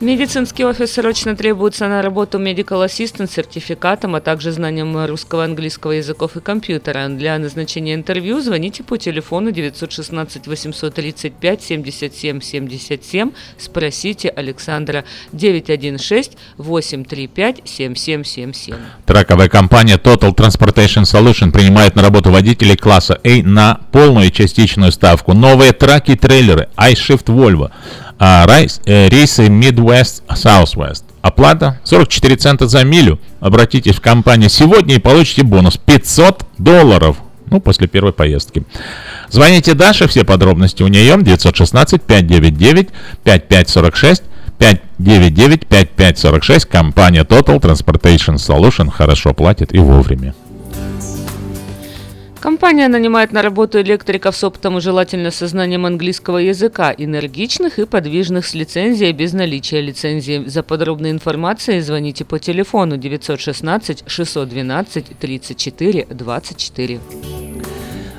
Медицинский офис срочно требуется на работу Medical Assistant с сертификатом, а также знанием русского, английского языков и компьютера. Для назначения интервью звоните по телефону 916 835 77 77. Спросите Александра 916 835 7777. Траковая компания Total Transportation Solution принимает на работу водителей класса A на полную и частичную ставку. Новые траки и трейлеры iShift Volvo. А, рейс- э, рейсы Midwest Southwest. Оплата 44 цента за милю. Обратитесь в компанию сегодня и получите бонус 500 долларов. Ну, после первой поездки. Звоните Даше, все подробности у нее. 916 599 5546 599 5546. Компания Total Transportation Solution хорошо платит и вовремя. Компания нанимает на работу электриков с опытом и желательно со знанием английского языка, энергичных и подвижных с лицензией без наличия лицензии. За подробной информацией звоните по телефону 916 612 34 24.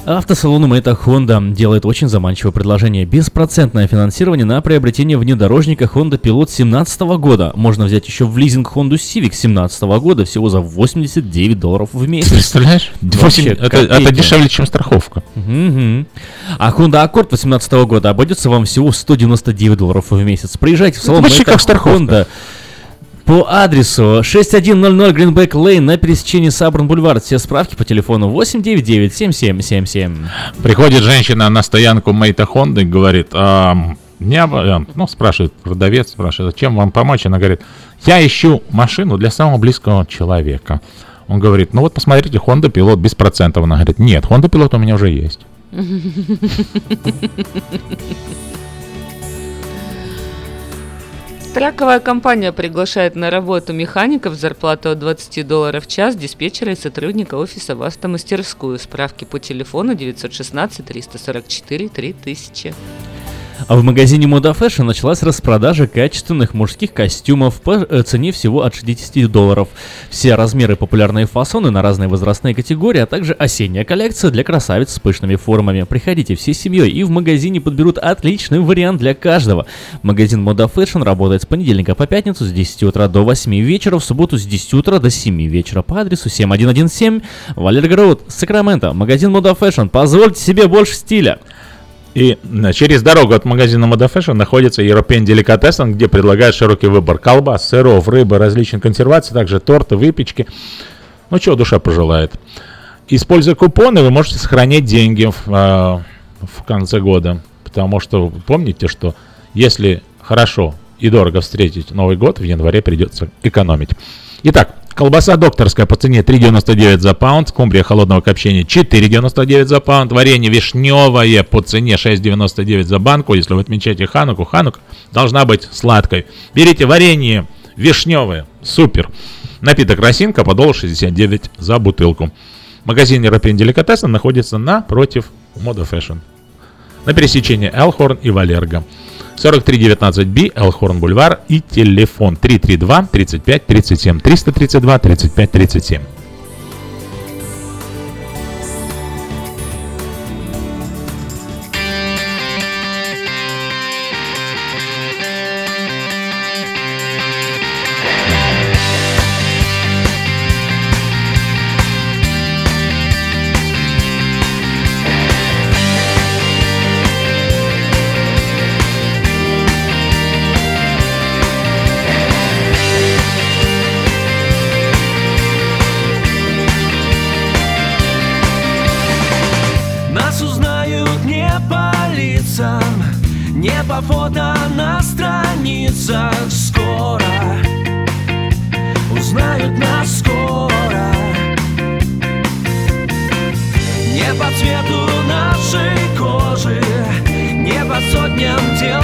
Автосалон Мэйта Honda делает очень заманчивое предложение. Беспроцентное финансирование на приобретение внедорожника Honda Pilot 2017 года. Можно взять еще в лизинг Honda Civic 2017 года всего за 89 долларов в месяц. Представляешь? Вообще, Восемь- это, копейки. это дешевле, чем страховка. Мгм. А Honda Accord 2018 года обойдется вам всего 199 долларов в месяц. Приезжайте в салон почти Мэйта как страховка. Honda по адресу 6100 Greenback Lane на пересечении Сабран Бульвар. Все справки по телефону 899 7777. Приходит женщина на стоянку Мейта Хонды и говорит, «А, мне, бы, э, ну, спрашивает продавец, спрашивает, чем вам помочь? Она говорит, я ищу машину для самого близкого человека. Он говорит, ну вот посмотрите, Honda Pilot без процентов. Она говорит, нет, Honda Pilot у меня уже есть. Траковая компания приглашает на работу механиков с зарплатой от 20 долларов в час, диспетчера и сотрудника офиса в автомастерскую. Справки по телефону 916 344 3000. А в магазине Moda Fashion началась распродажа качественных мужских костюмов по э, цене всего от 60 долларов. Все размеры популярные фасоны на разные возрастные категории, а также осенняя коллекция для красавиц с пышными формами. Приходите всей семьей и в магазине подберут отличный вариант для каждого. Магазин Moda Fashion работает с понедельника по пятницу с 10 утра до 8 вечера, в субботу с 10 утра до 7 вечера по адресу 7117 Валерий Роуд, Сакраменто. Магазин Moda Fashion. Позвольте себе больше стиля. И э, через дорогу от магазина Moda находится European Delicatessen, где предлагают широкий выбор колбас, сыров, рыбы, различных консерваций, также торты, выпечки. Ну, чего душа пожелает. Используя купоны, вы можете сохранять деньги в, а, в конце года. Потому что помните, что если хорошо и дорого встретить Новый год, в январе придется экономить. Итак, колбаса докторская по цене 3,99 за паунд, скумбрия холодного копчения 4,99 за паунд, варенье вишневое по цене 6,99 за банку. Если вы отмечаете Хануку, Ханука должна быть сладкой. Берите варенье вишневое, супер. Напиток росинка по доллару 69 за бутылку. Магазин European Delicatessen находится напротив Moda Fashion. На пересечении Элхорн и Валерго. 4319B, Элхорн Бульвар и телефон 332 35 37 332 35 37. Не по фото на страницах скоро. Узнают нас скоро. Не по цвету нашей кожи, не по сотням дел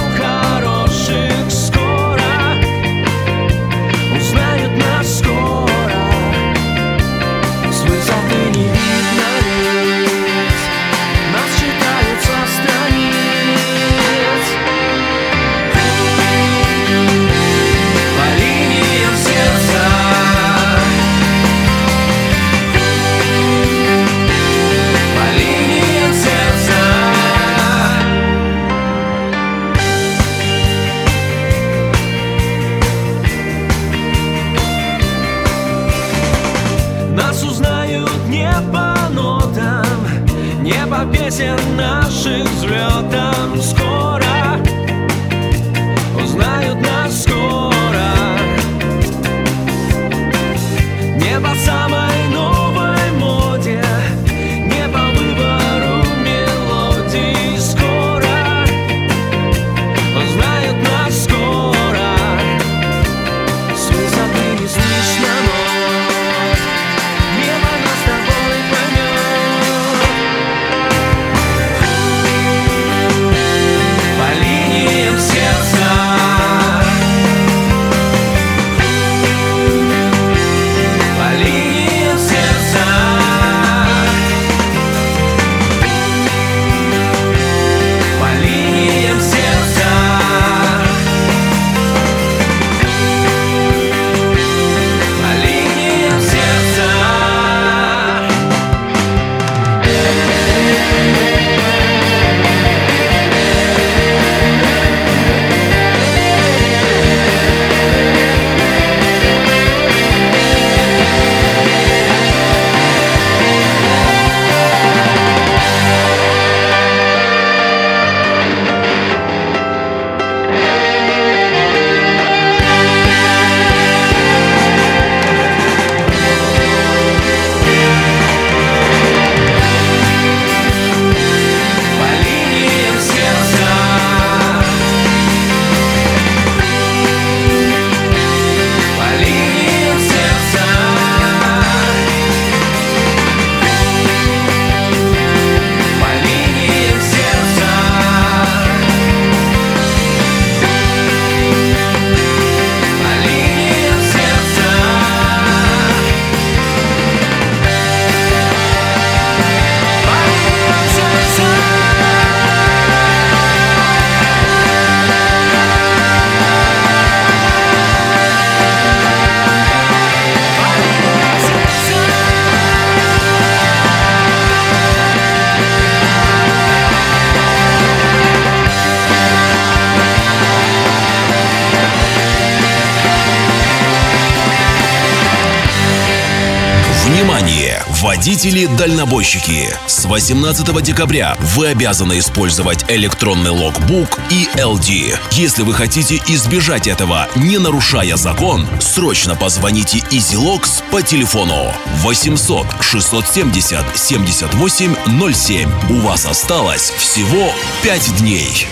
Водители-дальнобойщики! С 18 декабря вы обязаны использовать электронный логбук и LD. Если вы хотите избежать этого, не нарушая закон, срочно позвоните EasyLogs по телефону 800 670 7807. У вас осталось всего 5 дней.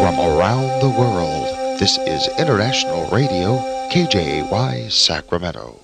From around the world, this is International Radio, KJY Sacramento.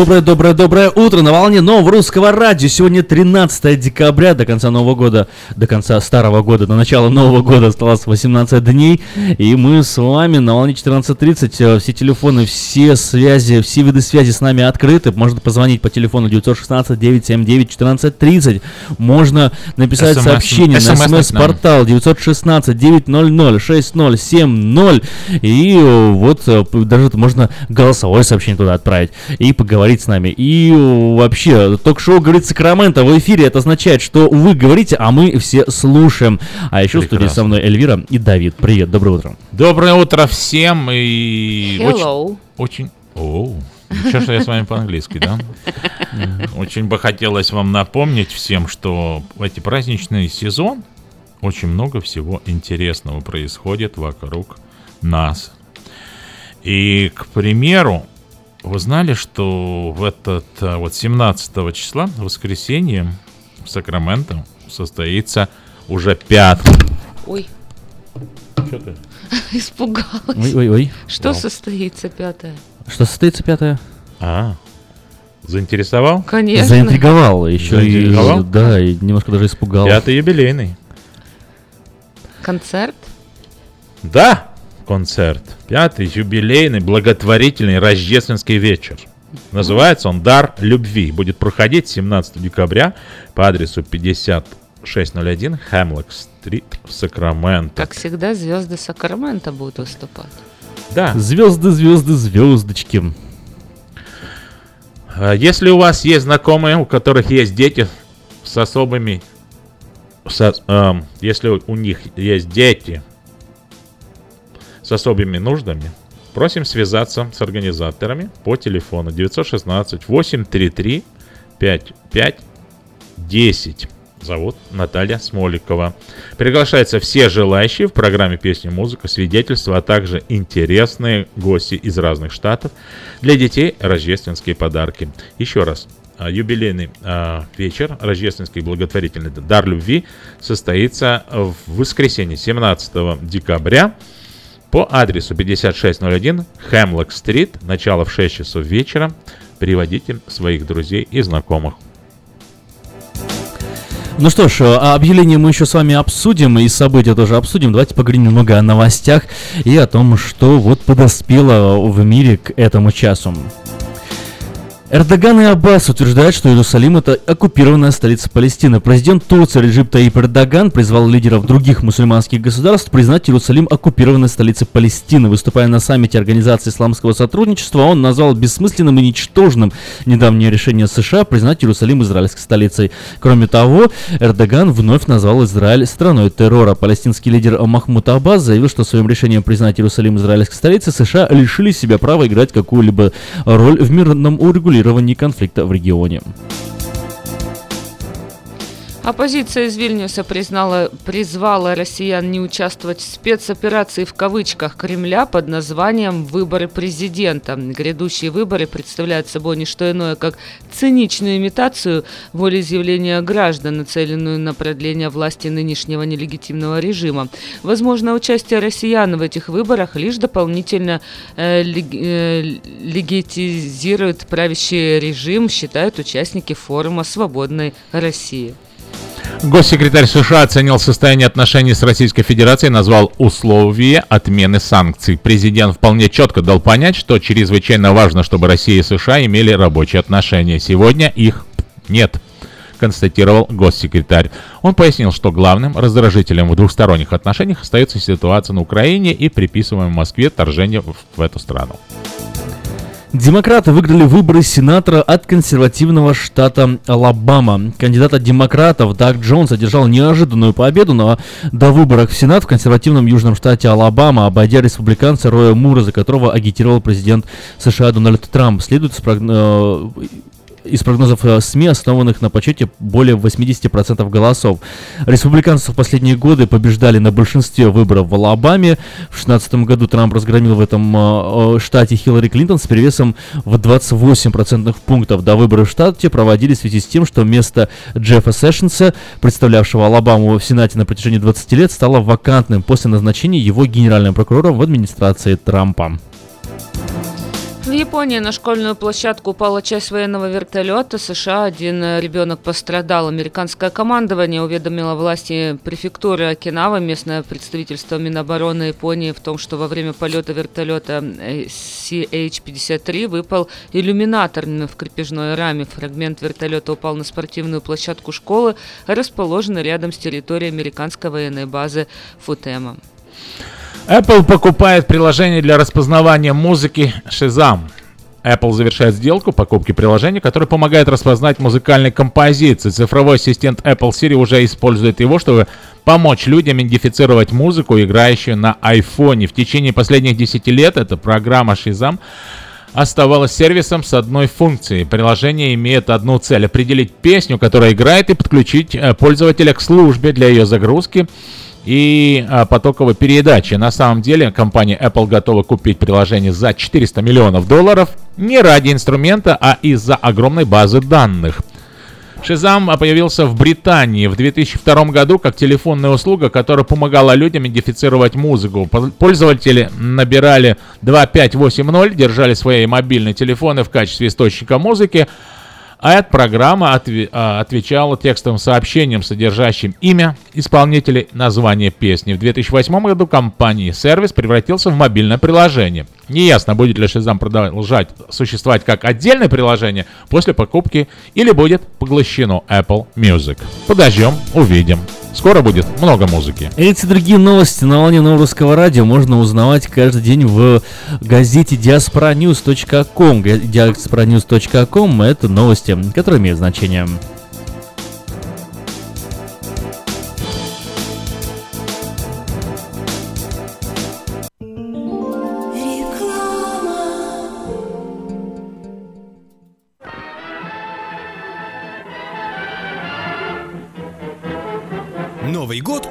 Доброе-доброе-доброе утро на волне нового русского радио. Сегодня 13 декабря, до конца Нового года, до конца Старого года, до начала Нового года осталось 18 дней. И мы с вами на волне 14.30. Все телефоны, все связи, все виды связи с нами открыты. Можно позвонить по телефону 916-979-1430. Можно написать SMS, сообщение на смс-портал 916-900-6070. И вот э, даже можно голосовое сообщение туда отправить и поговорить с нами. И э, вообще, ток-шоу говорит Сакраменто в эфире. Это означает, что вы говорите, а мы все слушаем. А еще в студии со мной Эльвира и Давид. Привет, доброе утро. Доброе утро всем и Hello. очень, очень, о, ничего, что я с вами по-английски, да? Очень бы хотелось вам напомнить всем, что в эти праздничный сезон очень много всего интересного происходит вокруг нас. И, к примеру, вы знали, что в этот а, вот 17 числа, в воскресенье, в Сакраменто состоится уже пятый, Ой. Что ты? Испугалась. Ой-ой-ой. Что Вау. состоится пятое? Что состоится пятое? А, заинтересовал? Конечно. Заинтриговал еще Заинтриговал? и да, и немножко даже испугал. Пятый юбилейный. Концерт? Да, концерт. Пятый юбилейный благотворительный рождественский вечер. Называется он «Дар любви». Будет проходить 17 декабря по адресу 5601 Хемлок-стрит в Сакраменто. Как всегда, звезды Сакрамента будут выступать. Да. Звезды, звезды, звездочки. А Если у вас есть знакомые, у которых есть дети с особыми... со- эм, если у них есть дети с особыми нуждами, просим связаться с организаторами по телефону 916 833 5510. Зовут Наталья Смоликова. Приглашаются все желающие в программе «Песни, музыка», свидетельства, а также интересные гости из разных штатов. Для детей рождественские подарки. Еще раз, а, юбилейный а, вечер, рождественский благотворительный дар любви состоится в воскресенье 17 декабря по адресу 5601 Хемлок-стрит, начало в 6 часов вечера. Приводите своих друзей и знакомых. Ну что ж, а объявление мы еще с вами обсудим, и события тоже обсудим. Давайте поговорим немного о новостях и о том, что вот подоспело в мире к этому часу. Эрдоган и Аббас утверждают, что Иерусалим это оккупированная столица Палестины. Президент Турции Реджип Таип Эрдоган призвал лидеров других мусульманских государств признать Иерусалим оккупированной столицей Палестины. Выступая на саммите Организации исламского сотрудничества, он назвал бессмысленным и ничтожным недавнее решение США признать Иерусалим израильской столицей. Кроме того, Эрдоган вновь назвал Израиль страной террора. Палестинский лидер Махмуд Аббас заявил, что своим решением признать Иерусалим израильской столицей США лишили себя права играть какую-либо роль в мирном урегулировании конфликта в регионе. Оппозиция из Вильнюса признала, призвала россиян не участвовать в спецоперации в кавычках Кремля под названием «Выборы президента». Грядущие выборы представляют собой не что иное, как циничную имитацию волеизъявления граждан, нацеленную на продление власти нынешнего нелегитимного режима. Возможно, участие россиян в этих выборах лишь дополнительно э, лег- э, легитизирует правящий режим, считают участники форума «Свободной России». Госсекретарь США оценил состояние отношений с Российской Федерацией и назвал условия отмены санкций. Президент вполне четко дал понять, что чрезвычайно важно, чтобы Россия и США имели рабочие отношения. Сегодня их нет констатировал госсекретарь. Он пояснил, что главным раздражителем в двухсторонних отношениях остается ситуация на Украине и приписываем Москве вторжение в эту страну. Демократы выиграли выборы сенатора от консервативного штата Алабама. Кандидат от демократов Даг Джонс одержал неожиданную победу на до выборах в Сенат в консервативном южном штате Алабама, обойдя республиканца Роя Мура, за которого агитировал президент США Дональд Трамп. Следует из прогно- из прогнозов э, СМИ, основанных на подсчете более 80% голосов. Республиканцы в последние годы побеждали на большинстве выборов в Алабаме. В 2016 году Трамп разгромил в этом э, э, штате Хиллари Клинтон с перевесом в 28 процентных пунктов. До выборы в штате проводились в связи с тем, что место Джеффа Сэшенса, представлявшего Алабаму в Сенате на протяжении 20 лет, стало вакантным после назначения его генеральным прокурором в администрации Трампа. В Японии на школьную площадку упала часть военного вертолета США. Один э, ребенок пострадал. Американское командование уведомило власти префектуры Окинава, местное представительство Минобороны Японии в том, что во время полета вертолета э, CH-53 выпал иллюминатор в крепежной раме. Фрагмент вертолета упал на спортивную площадку школы, расположенной рядом с территорией американской военной базы Футема. Apple покупает приложение для распознавания музыки Shazam. Apple завершает сделку покупки приложения, которое помогает распознать музыкальные композиции. Цифровой ассистент Apple Siri уже использует его, чтобы помочь людям идентифицировать музыку, играющую на iPhone. В течение последних 10 лет эта программа Shazam оставалась сервисом с одной функцией. Приложение имеет одну цель – определить песню, которая играет, и подключить э, пользователя к службе для ее загрузки и а, потоковой передачи. На самом деле компания Apple готова купить приложение за 400 миллионов долларов не ради инструмента, а из-за огромной базы данных. Шизам появился в Британии в 2002 году как телефонная услуга, которая помогала людям идентифицировать музыку. Пол- Пользователи набирали 2580, держали свои мобильные телефоны в качестве источника музыки, а эта программа отве- отвечала текстовым сообщением, содержащим имя исполнителей, название песни. В 2008 году компании сервис превратился в мобильное приложение. Неясно, будет ли Shazam продолжать существовать как отдельное приложение после покупки или будет поглощено Apple Music. Подождем, увидим. Скоро будет много музыки. Эти другие новости на волне нового русского радио можно узнавать каждый день в газете diasporanews.com. Diasporanews.com это новости, которые имеют значение.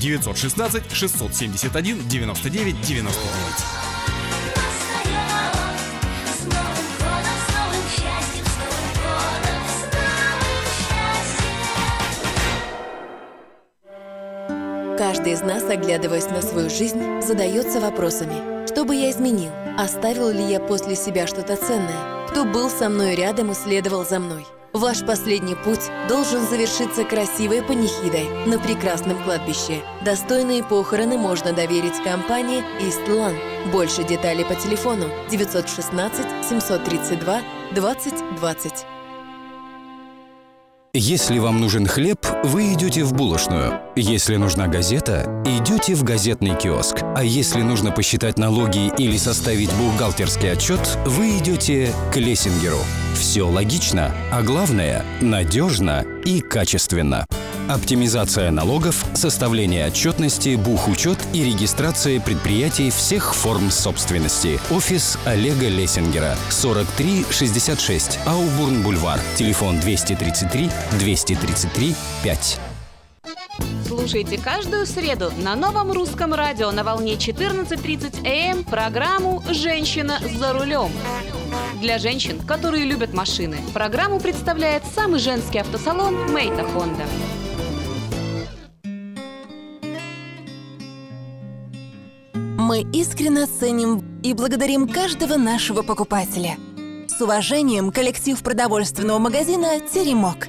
916 671 99 99 Каждый из нас, оглядываясь на свою жизнь, задается вопросами. Что бы я изменил? Оставил ли я после себя что-то ценное? Кто был со мной рядом и следовал за мной? Ваш последний путь должен завершиться красивой панихидой на прекрасном кладбище. Достойные похороны можно доверить компании Истлан. Больше деталей по телефону 916 732 20 20. Если вам нужен хлеб, вы идете в булочную. Если нужна газета, идете в газетный киоск. А если нужно посчитать налоги или составить бухгалтерский отчет, вы идете к Лессингеру. Все логично, а главное – надежно и качественно. Оптимизация налогов, составление отчетности, бухучет и регистрация предприятий всех форм собственности. Офис Олега Лессингера. 4366 Аубурн Бульвар. Телефон 233 233 5. Слушайте каждую среду на новом русском радио на волне 14.30 АМ программу «Женщина за рулем». Для женщин, которые любят машины, программу представляет самый женский автосалон «Мейта Хонда». Мы искренне ценим и благодарим каждого нашего покупателя. С уважением, коллектив продовольственного магазина «Теремок».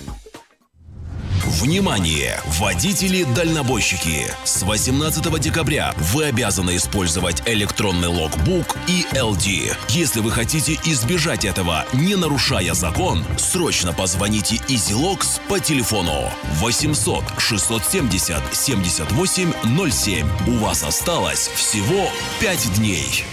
Внимание! Водители-дальнобойщики! С 18 декабря вы обязаны использовать электронный логбук и LD. Если вы хотите избежать этого, не нарушая закон, срочно позвоните EasyLogs по телефону 800 670 7807. У вас осталось всего 5 дней.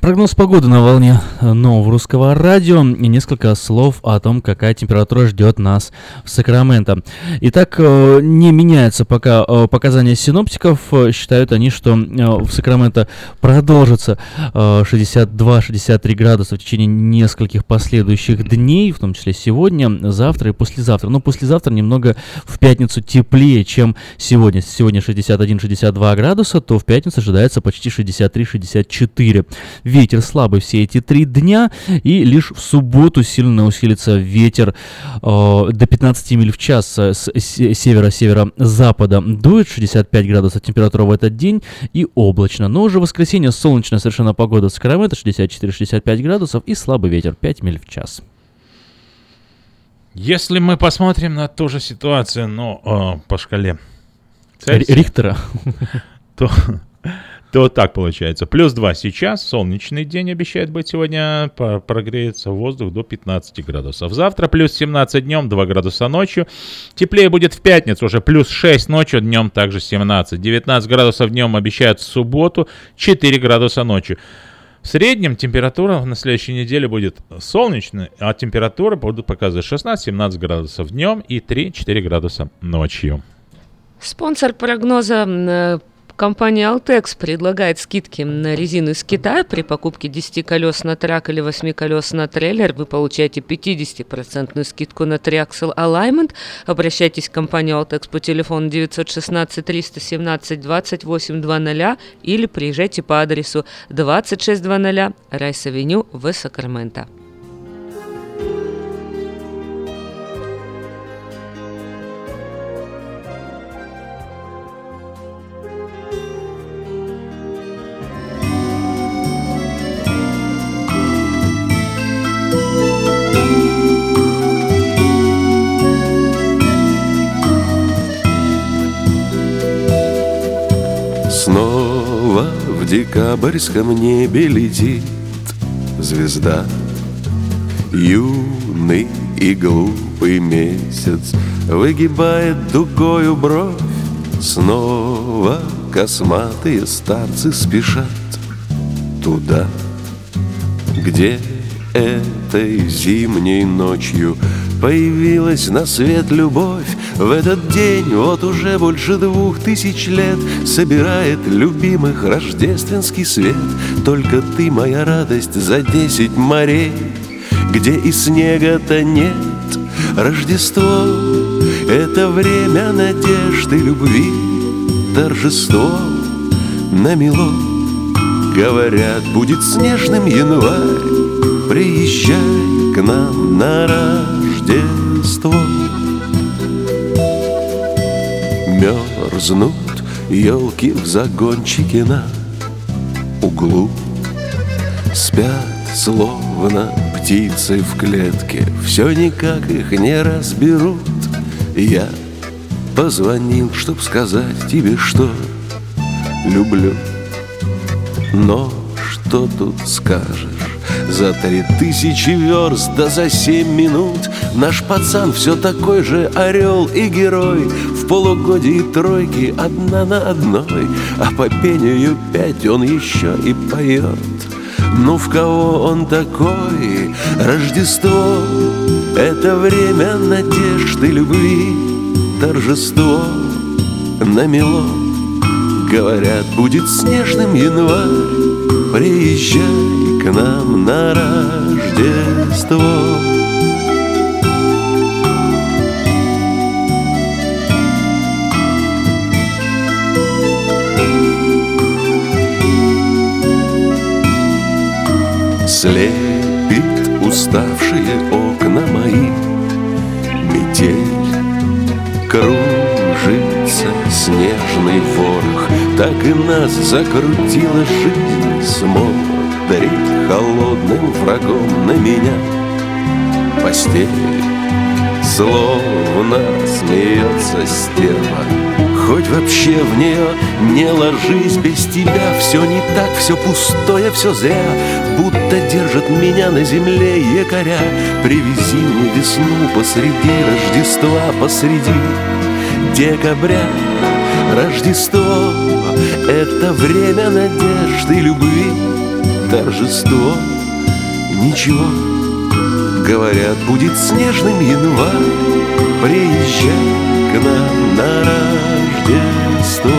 Прогноз погоды на волне нового русского радио и несколько слов о том, какая температура ждет нас в Сакраменто. Итак, э, не меняются пока э, показания синоптиков. Считают они, что э, в Сакраменто продолжится э, 62-63 градуса в течение нескольких последующих дней, в том числе сегодня, завтра и послезавтра. Но послезавтра немного в пятницу теплее, чем сегодня. Сегодня 61-62 градуса, то в пятницу ожидается почти 63-64. Ветер слабый все эти три дня, и лишь в субботу сильно усилится ветер э, до 15 миль в час с се- севера-северо-запада. Дует 65 градусов температура в этот день и облачно. Но уже в воскресенье солнечная совершенно погода в Сакраменто 64-65 градусов и слабый ветер 5 миль в час. Если мы посмотрим на ту же ситуацию, но э, по шкале Ри- Рихтера. то, то так получается. Плюс 2 сейчас, солнечный день обещает быть сегодня, прогреется воздух до 15 градусов. Завтра плюс 17 днем, 2 градуса ночью. Теплее будет в пятницу, уже плюс 6 ночью, днем также 17. 19 градусов днем обещают в субботу, 4 градуса ночью. В среднем температура на следующей неделе будет солнечная, а температура будут показывать 16-17 градусов днем и 3-4 градуса ночью. Спонсор прогноза э, компания Altex предлагает скидки на резину из Китая. При покупке 10 колес на трак или 8 колес на трейлер вы получаете 50% скидку на Triaxle Alignment. Обращайтесь в компанию Altex по телефону 916 317 2800 или приезжайте по адресу 2600 Rice Avenue в Сакраменто. Декабрьском небе летит звезда. Юный и глупый месяц Выгибает дугою бровь. Снова косматые старцы спешат Туда, где этой зимней ночью Появилась на свет любовь. В этот день вот уже больше двух тысяч лет Собирает любимых рождественский свет. Только ты моя радость за десять морей Где и снега-то нет. Рождество — это время надежды, любви Торжество намело Говорят, будет снежным январь Приезжай к нам на Рождество. Мерзнут елки в загончике на углу. Спят, словно птицы в клетке. Все никак их не разберут. Я позвонил, чтоб сказать тебе, что люблю. Но что тут скажешь? За три тысячи верст, да за семь минут. Наш пацан все такой же орел и герой. В полугодии тройки одна на одной А по пению пять он еще и поет Ну в кого он такой? Рождество — это время надежды, любви Торжество намело Говорят, будет снежным январь Приезжай к нам на Рождество. Слепит уставшие окна мои Метель кружится снежный ворох Так и нас закрутила жизнь Смотрит холодным врагом на меня. Постель словно смеется стерва. Хоть вообще в нее не ложись без тебя Все не так, все пустое, все зря. Будто держит меня на земле якоря. Привези мне весну посреди Рождества Посреди декабря. Рождество — это время надежды, любви Торжество — ничего Говорят, будет снежным январь. Приезжай к нам на Рождество.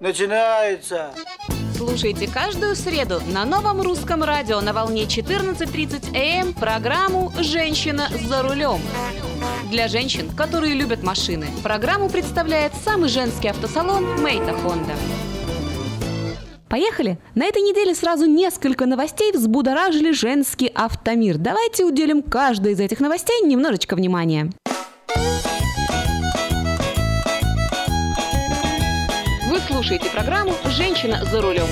Начинается. Слушайте каждую среду на новом русском радио на волне 14.30 АМ эм программу «Женщина за рулем». Для женщин, которые любят машины, программу представляет самый женский автосалон «Мейта Хонда». Поехали! На этой неделе сразу несколько новостей взбудоражили женский автомир. Давайте уделим каждой из этих новостей немножечко внимания. Слушаете программу «Женщина за рулем».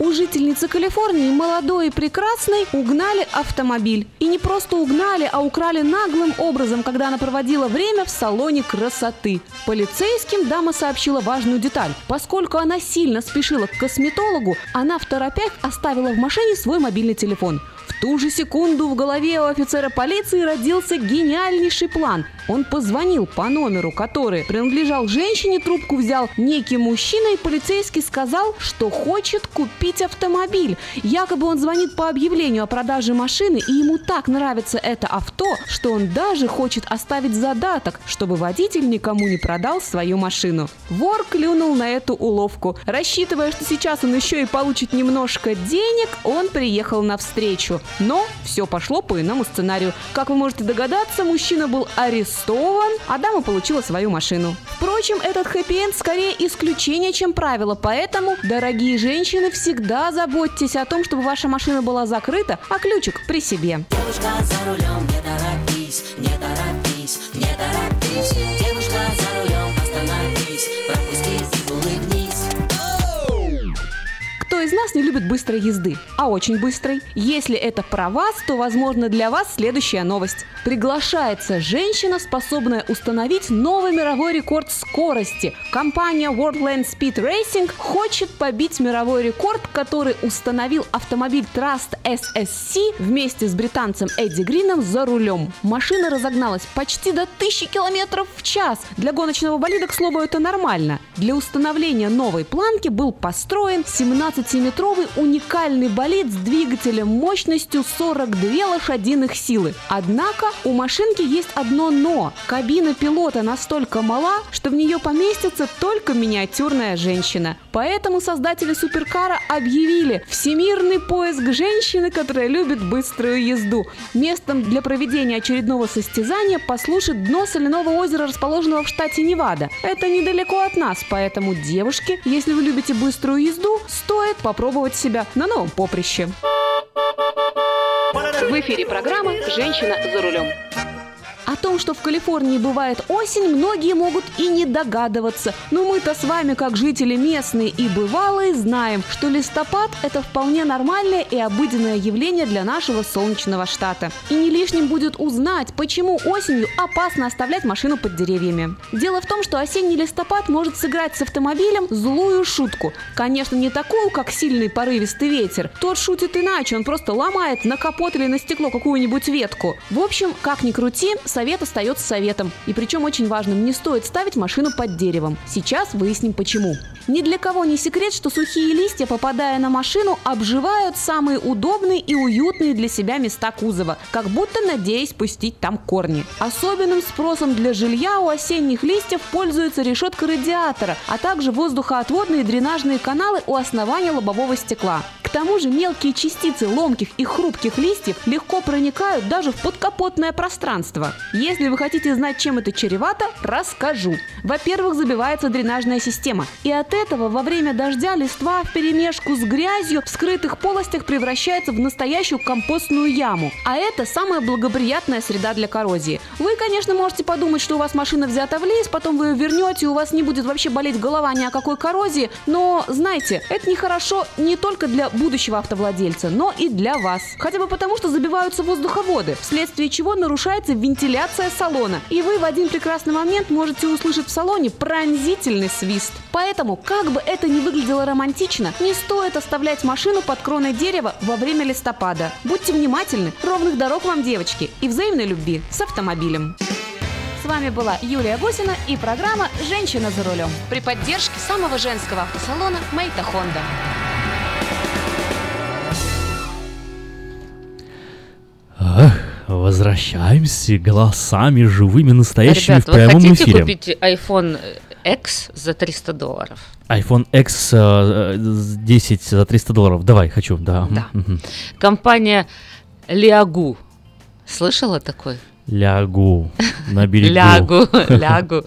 У жительницы Калифорнии, молодой и прекрасной, угнали автомобиль. И не просто угнали, а украли наглым образом, когда она проводила время в салоне красоты. Полицейским дама сообщила важную деталь. Поскольку она сильно спешила к косметологу, она в торопях оставила в машине свой мобильный телефон. В ту же секунду в голове у офицера полиции родился гениальнейший план. Он позвонил по номеру, который принадлежал женщине, трубку взял некий мужчина, и полицейский сказал, что хочет купить автомобиль. Якобы он звонит по объявлению о продаже машины, и ему так нравится это авто, что он даже хочет оставить задаток, чтобы водитель никому не продал свою машину. Вор клюнул на эту уловку. Рассчитывая, что сейчас он еще и получит немножко денег, он приехал навстречу. Но все пошло по иному сценарию. Как вы можете догадаться, мужчина был арестован, а дама получила свою машину. Впрочем, этот хэппи-энд скорее исключение, чем правило, поэтому, дорогие женщины, всегда заботьтесь о том, чтобы ваша машина была закрыта, а ключик при себе. Девушка за рулем, не торопись, не торопись, не торопись. Из нас не любит быстрой езды, а очень быстрой? Если это про вас, то, возможно, для вас следующая новость. Приглашается женщина, способная установить новый мировой рекорд скорости. Компания World Land Speed Racing хочет побить мировой рекорд, который установил автомобиль Trust SSC вместе с британцем Эдди Грином за рулем. Машина разогналась почти до 1000 километров в час. Для гоночного болида, к слову, это нормально. Для установления новой планки был построен 17-метровый уникальный болид с двигателем мощностью 42 лошадиных силы. Однако у машинки есть одно «но». Кабина пилота настолько мала, что в нее поместится только миниатюрная женщина. Поэтому создатели суперкара объявили всемирный поиск женщины, которая любит быструю езду. Местом для проведения очередного состязания послужит дно соляного озера, расположенного в штате Невада. Это недалеко от нас, поэтому, девушки, если вы любите быструю езду, стоит попробовать себя на новом поприще. В эфире программа «Женщина за рулем». О том, что в Калифорнии бывает осень, многие могут и не догадываться. Но мы-то с вами, как жители местные и бывалые, знаем, что листопад – это вполне нормальное и обыденное явление для нашего солнечного штата. И не лишним будет узнать, почему осенью опасно оставлять машину под деревьями. Дело в том, что осенний листопад может сыграть с автомобилем злую шутку. Конечно, не такую, как сильный порывистый ветер. Тот шутит иначе, он просто ломает на капот или на стекло какую-нибудь ветку. В общем, как ни крути, совет остается советом. И причем очень важным, не стоит ставить машину под деревом. Сейчас выясним почему. Ни для кого не секрет, что сухие листья, попадая на машину, обживают самые удобные и уютные для себя места кузова, как будто надеясь пустить там корни. Особенным спросом для жилья у осенних листьев пользуется решетка радиатора, а также воздухоотводные дренажные каналы у основания лобового стекла. К тому же мелкие частицы ломких и хрупких листьев легко проникают даже в подкапотное пространство. Если вы хотите знать, чем это чревато, расскажу. Во-первых, забивается дренажная система. И от этого во время дождя листва в перемешку с грязью в скрытых полостях превращается в настоящую компостную яму. А это самая благоприятная среда для коррозии. Вы, конечно, можете подумать, что у вас машина взята в лес, потом вы ее вернете, и у вас не будет вообще болеть голова ни о какой коррозии. Но, знаете, это нехорошо не только для будущего автовладельца, но и для вас. Хотя бы потому, что забиваются воздуховоды, вследствие чего нарушается вентиляция салона. И вы в один прекрасный момент можете услышать в салоне пронзительный свист. Поэтому, как бы это ни выглядело романтично, не стоит оставлять машину под кроной дерева во время листопада. Будьте внимательны, ровных дорог вам, девочки, и взаимной любви с автомобилем. С вами была Юлия Гусина и программа «Женщина за рулем». При поддержке самого женского автосалона «Мэйта Хонда». Ах, возвращаемся голосами живыми, настоящими Ребят, в прямом вы хотите эфире. купить iPhone X за 300 долларов? iPhone X э, э, 10 за 300 долларов. Давай, хочу, да. Да. Мгм. Компания Лиагу. Слышала такой? Лягу на берегу. Лягу, лягу.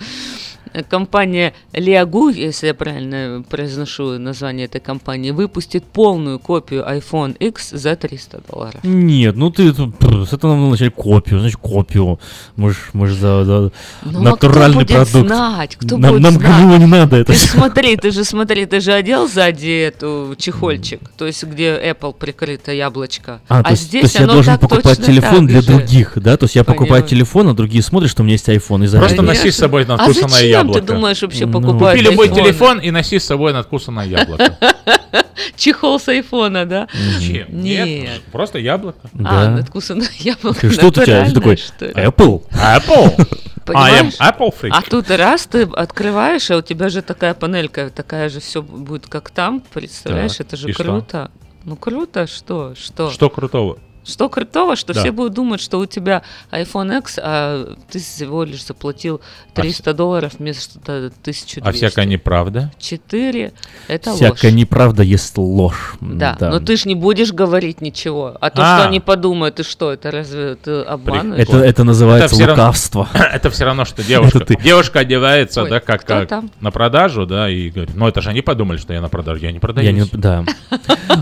Э, компания Лиагу, если я правильно произношу название этой компании, выпустит полную копию iPhone X за 300 долларов. Нет, ну ты пр, с этого нам начали копию, значит копию. Мы ж, мы ж за, за Ну, а натуральный кто будет продукт. знать? Кто нам будет нам знать? ГМО не надо это. Ты смотри, ты же смотри, ты же одел сзади эту чехольчик, то есть где Apple прикрыто яблочко. А, то есть, здесь то есть я должен так покупать точно телефон для же. других, да? То есть я покупаю Понимаю. телефон, а другие смотрят, что у меня есть iPhone. И Просто носи с собой А надкусанное зачем яблоко. ты думаешь вообще Ну. покупать Купи любой айфоны? телефон и носи с собой надкусанное яблоко. Чехол с айфона, да? Зачем? Нет. просто яблоко. А, Да. надкусанное яблоко. Что ты у тебя такой? что ли? Apple? Apple? I am Понимаешь? Apple freak. А тут раз ты открываешь, а у тебя же такая панелька, такая же все будет как там, представляешь? Так, Это же и что? круто. Ну круто, что? Что? Что крутого? Что крутого, что Да. все будут думать, что у тебя iPhone X, а ты всего лишь заплатил 300 долларов вместо 1200. А всякая неправда? 4 это Всякая ложь. неправда есть ложь. Да, но ты ж не будешь говорить ничего. А то, А. что они подумают, и что, это разве ты обманываешь? Это, это называется равно- лукавство. Это все равно, что девушка. Это ты. Девушка одевается, Ой, да, как, как там? на продажу, да, и говорит, ну это же они подумали, что я на продажу, я не продаюсь. Я не, да.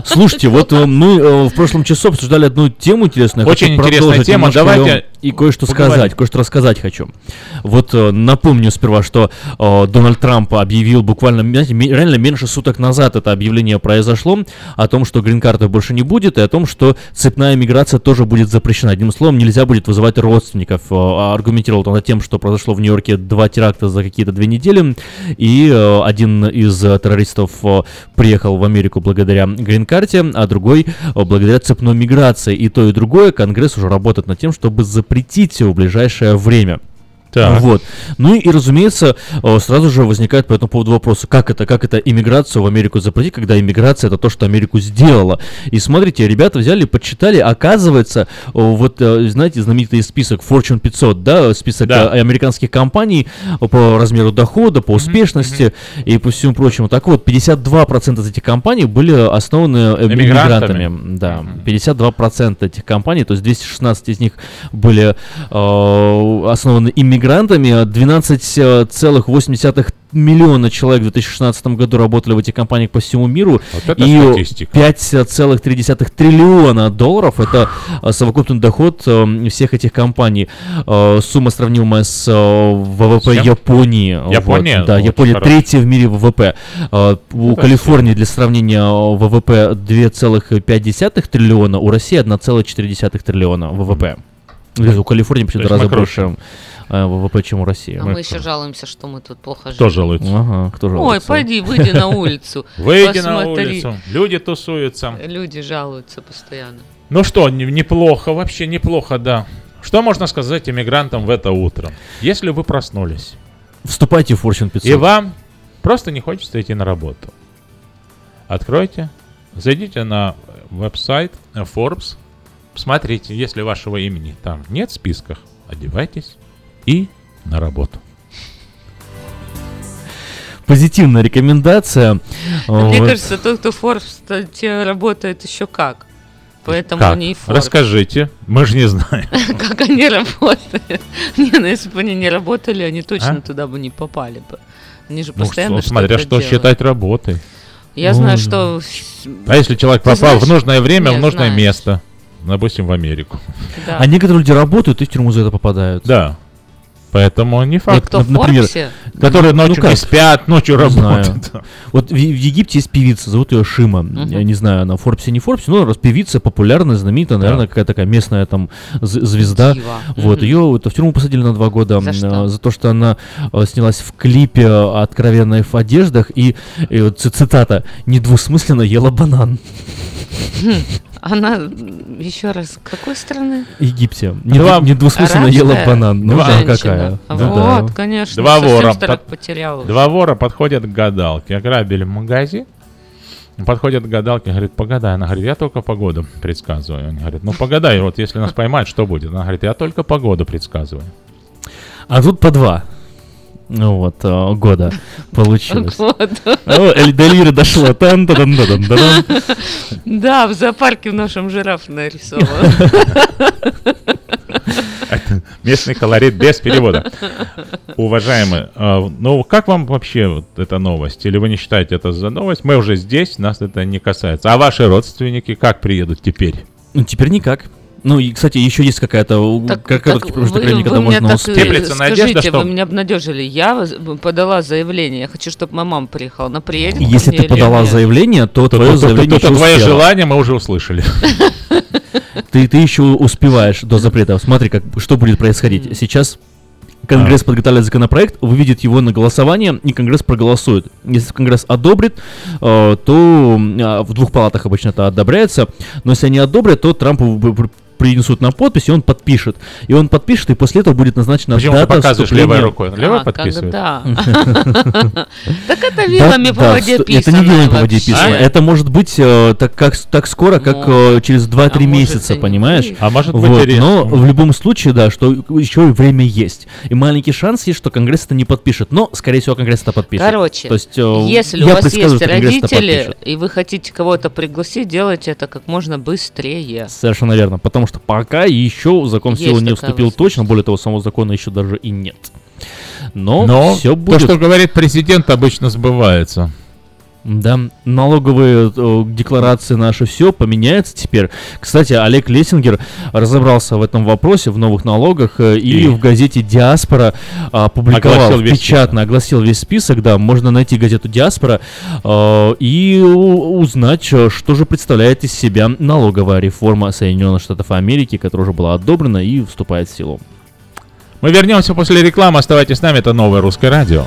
Слушайте, вот э, мы э, в прошлом часу обсуждали одну тему интересную. Очень хочу интересная тема, давайте и кое-что поговорим. сказать, кое-что рассказать хочу. Вот э, напомню сперва, что э, Дональд Трамп объявил буквально, знаете, реально меньше суток назад это объявление произошло о том, что грин-карты больше не будет, и о том, что цепная миграция тоже будет запрещена. Одним словом, нельзя будет вызывать родственников. Э, Аргументировал он тем, что произошло в Нью-Йорке два теракта за какие-то две недели, и э, один из э, террористов э, приехал в Америку благодаря грин-карте, а другой э, благодаря цепной миграции. И то, и другое Конгресс уже работает над тем, чтобы запретить в ближайшее время. Так. Вот. Ну и, разумеется, э, сразу же возникает по этому поводу вопрос, как это, как это иммиграцию в Америку запретить, когда иммиграция это то, что Америку сделала. И смотрите, ребята взяли, подсчитали, оказывается, э, вот, э, знаете, знаменитый список Fortune 500, да, список Да. американских компаний по размеру дохода, по успешности и по всему прочему. Так вот, 52% из этих компаний были основаны Эмигрантами. иммигрантами. Да, 52% этих компаний, то есть 216 из них были э, основаны иммигрантами, 12,8 миллиона человек в 2016 году работали в этих компаниях по всему миру. Вот и статистика. 5,3 триллиона долларов это э, совокупный доход э, всех этих компаний. Э, Сумма сравнимая с э, ВВП Чем? Японии. Вот, Япония? да, Очень Япония хорошо. третья в мире ВВП. Э, У Это Калифорнии для сравнения э, ВВП 2,5 триллиона, у России 1,4 триллиона ВВП. У Калифорнии почти в То два есть раза больше э, ВВП, чем у России. А мы еще жалуемся, что мы тут плохо живем. Кто жалуется? Ага, кто Ой, жалуется? пойди, выйди на улицу. Выйди на улицу, люди тусуются. Люди жалуются постоянно. Ну что, не- неплохо, вообще неплохо, да. Что можно сказать иммигрантам в это утро? Если вы проснулись, Вступайте в Fortune 500. и вам просто не хочется идти на работу, откройте, зайдите на веб-сайт Forbes, посмотрите, если вашего имени там нет в списках, одевайтесь и на работу. Позитивная рекомендация. Мне Вот. кажется, тот, кто Forbes, кстати, работает еще как. Поэтому Как? они и Forbes. Расскажите, мы же не знаем. Как они работают. Не, ну если бы они не работали, они точно А? туда бы не попали бы. Они же Ну, постоянно что- смотря что делают. считать работой. Я знаю, что... А если человек попал в нужное время, в нужное место, допустим, в Америку. Да. А некоторые люди работают и в тюрьму за это попадают. Да. Поэтому не Ну, факт. кто в например, Форбсе? Которые Ну, ночью как? не спят, ночью Не знаю. работают. Вот в, в Египте есть певица, зовут ее Шима. Я не знаю, она в Форбсе, не в Форбсе, но раз певица популярная, знаменитая, наверное, какая-то такая местная там звезда. Дива. Вот, Мгм. ее вот в тюрьму посадили на два года За что? а, за то, что она а, снялась в клипе откровенной в одеждах и, и вот цитата недвусмысленно ела банан. Она, еще раз, какой страны? Египте. Не- Два- недвусмысленно ела Арабская банан. Ну Два- да, женщина. какая. А Ну вот, да. конечно. Два вора. под- потеряла. Два вора подходят к гадалке, ограбили магазин. Подходят к гадалке, говорит, погадай. Она говорит, я только погоду предсказываю. Он говорит, ну погадай, вот если нас поймают, что будет? Она говорит, я только погоду предсказываю. А тут по два. Ну вот, а, года получилось. Вот. О, Эль Делири дошло. Да, в зоопарке в нашем жираф нарисован. Местный колорит без перевода. Уважаемые, а, ну как вам вообще вот эта новость? Или вы не считаете это за новость? Мы уже здесь, нас это не касается. А ваши родственники как приедут теперь? Ну, теперь никак. Ну, и, кстати, еще есть какая-то Так, как, так короткий промежуток времени, когда вы меня можно успеть. скажите, вы меня обнадежили. Я подала заявление. Я хочу, чтобы моя мама приехала. Она приедет Если ты подала нет? заявление, то То- твое то- то- заявление то- то еще твое желание мы уже услышали. Ты, ты еще успеваешь до запрета. Смотри, как, что будет происходить. Сейчас Конгресс подготавливает законопроект, выведет его на голосование, и Конгресс проголосует. Если Конгресс одобрит, э, то а, в двух палатах обычно это одобряется, но если они одобрят, то Трампу принесут на подпись, и он подпишет. И он подпишет, и после этого будет назначена Почему ты дата показываешь вступления- левой рукой? Левой А, подписывает? когда? Так это вилами по воде писано. Это не вилами по воде писано. Это может быть э, так, как, так скоро, как э, через 2-3 месяца, понимаешь? А может быть, Но в любом случае, да, что еще и время есть. И маленький шанс есть, что Конгресс это не подпишет. Но, скорее всего, Конгресс это подпишет. Короче, То есть, э, если у вас есть что родители, и вы хотите кого-то пригласить, делайте это как можно быстрее. Совершенно верно. Потому что пока еще закон в силу не вступил точно, более того, самого закона еще даже и нет. Но, Но все то, будет. что говорит президент, обычно сбывается. Да, налоговые э, декларации наши все поменяется теперь. Кстати, Олег Лессингер разобрался в этом вопросе, в новых налогах, э, и, И? в газете «Диаспора» а, опубликовал Огласил весь печатно, огласил весь список, да, можно найти газету «Диаспора» э, и узнать, что же представляет из себя налоговая реформа Соединенных Штатов Америки, которая уже была одобрена и вступает в силу. Мы вернемся после рекламы. Оставайтесь с нами. Это новое русское радио.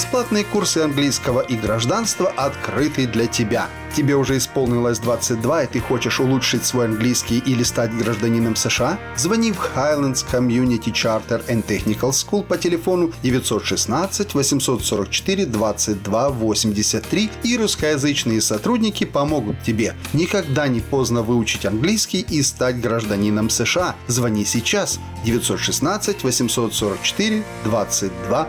Бесплатные курсы английского и гражданства открыты для тебя. Тебе уже исполнилось 22, и ты хочешь улучшить свой английский или стать гражданином США? Звони в Highlands Community Charter and Technical School по телефону 916 844 22 83 и русскоязычные сотрудники помогут тебе. Никогда не поздно выучить английский и стать гражданином США. Звони сейчас 916 844 22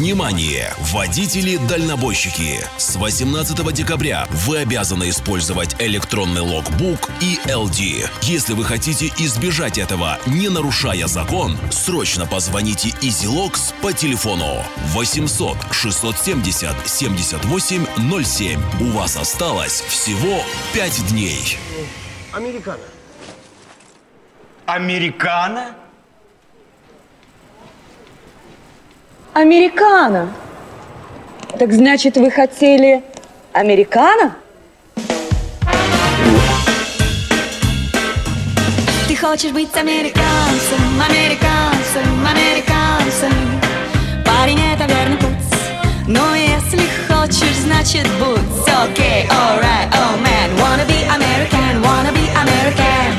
Внимание! Водители-дальнобойщики! С 18 декабря вы обязаны использовать электронный логбук и LD. Если вы хотите избежать этого, не нарушая закон, срочно позвоните EasyLogs по телефону 800 670 78 07. У вас осталось всего 5 дней. Американо. Американо? Американо. Так значит, вы хотели американо? Ты хочешь быть американцем, американцем, американцем Парень, это верный путь Но если хочешь, значит будь Окей, alright, oh man Wanna be American, wanna be American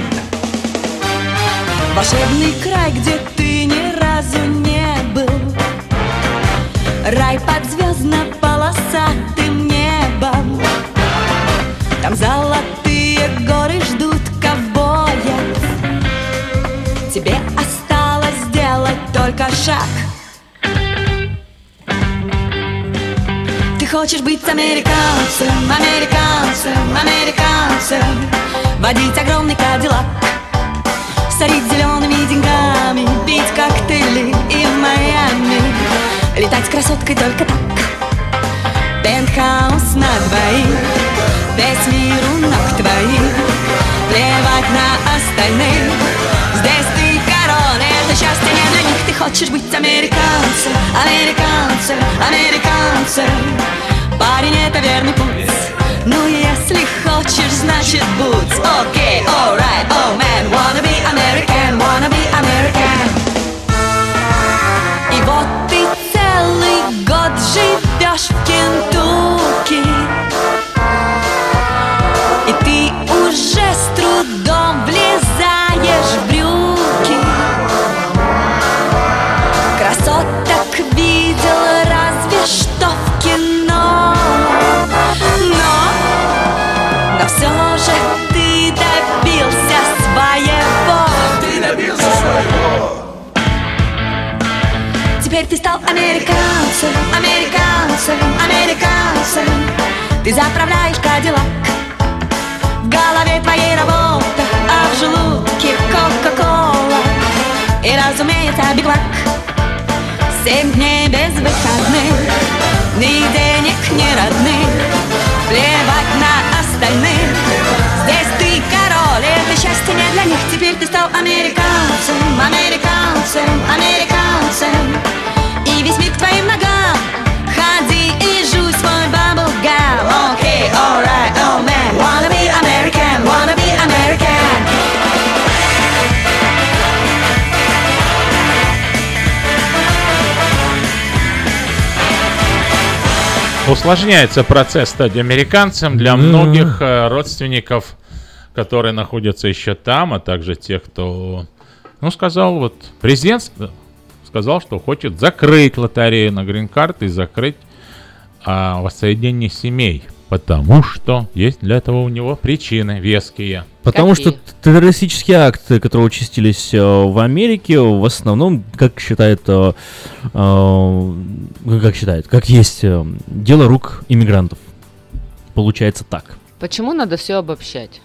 Волшебный край, где ты ни разу не Рай под звездно-полосатым небом Там золотые горы ждут ковбоя Тебе осталось сделать только шаг. Ты хочешь быть американцем, американцем, американцем. Водить огромный кадиллак Сорить зелеными деньгами Пить коктейли и в Майами Летать красоткой только так. Пентхаус на двоих. Весь мир у ног твоих. Плевать на остальных. Здесь ты король, это счастье не для них. Ты хочешь быть американцем, американцем, американцем. Парень, это верный путь. Ну, если хочешь, значит будь. Окей, alright, oh man. Wanna be American, wanna be American. И вот ты целый год живешь в Кентукки Американцем, американцем, американцем Ты заправляешь кадиллак. В голове твоей работа, а в желудке кока-кола. И, разумеется, бигмак Семь дней без выходных Ни денег, ни родных. Плевать на остальных. Здесь ты король, и это счастье не для них. Теперь ты стал американцем, американцем, американцем Мир к твоим ногам. Ходи и жуй свой баблгам Окей, alright, oh man. Wanna be American, wanna be American. Усложняется процесс стать американцем для многих э, родственников, которые находятся еще там, а также тех, кто, ну, сказал, вот, президент сказал, что хочет закрыть лотерею на грин-карт и закрыть а, воссоединение семей, потому что есть для этого у него причины веские. Потому что террористические акты, которые участились э, в Америке, в основном, как считает, э, э, как считает, как есть э, дело рук иммигрантов. Получается так. Почему надо все обобщать?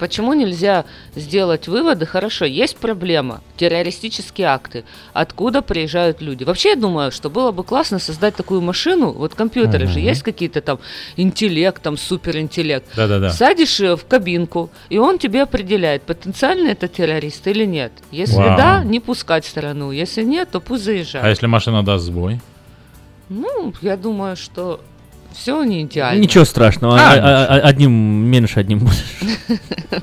Почему нельзя сделать выводы? Хорошо, есть проблема, террористические акты. Откуда приезжают люди? Вообще, я думаю, что было бы классно создать такую машину. Вот компьютеры же Мгм. есть какие-то там интеллект, там суперинтеллект. Да-да-да. Садишь э, в кабинку, и он тебе определяет, потенциально это террорист или нет. Если Вау. да, не пускать в страну. Если нет, то пусть заезжает. А если машина даст сбой? Ну, я думаю, что все не идеально. Ничего страшного, А, а- а- одним меньше, одним больше.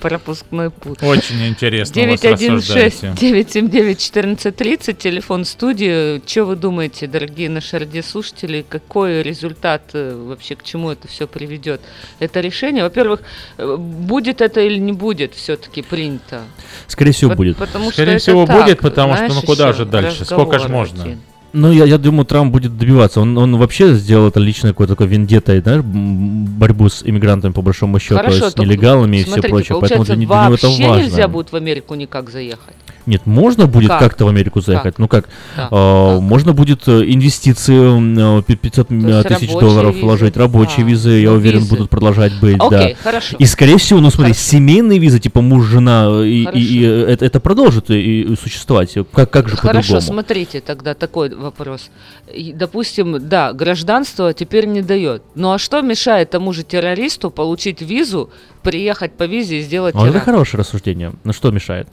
Пропускной путь. Очень интересно у вас 916 рассуждаете. 979 1430, телефон студии. Что вы думаете, дорогие наши радиослушатели, какой результат э, вообще, к чему это все приведет? Это решение, во-первых, э, будет это или не будет все-таки принято? Скорее всего, будет. Потому Скорее что всего, это так, будет, потому что, ну, куда же дальше? Сколько ж разговор можно? идти. Ну, я, я думаю, Трамп будет добиваться. Он, он вообще сделал это лично какой-то такой вендеттой, знаешь, борьбу с иммигрантами, по большому счету, Хорошо, с нелегалами и все прочее. Поэтому для, для него это важно. нельзя будет в Америку никак заехать. Нет, можно будет Как? как-то в Америку заехать. Как? Ну как? Да. А, Можно будет э, инвестиции м, э, пи- 500 м, есть тысяч долларов визы. вложить, рабочие А, визы, я ну, уверен, визы. будут продолжать быть, да. Окей, хорошо. И скорее всего, ну смотри, семейные визы, типа муж, жена, э, и, и- и, э, это, это продолжит и, и существовать. Как, как же Хорошо, по-другому? смотрите тогда такой вопрос. И, Допустим, да, гражданство теперь не дает. Ну а что мешает тому же террористу получить визу, приехать по визе и сделать Вот это хорошее рассуждение. Ну что мешает?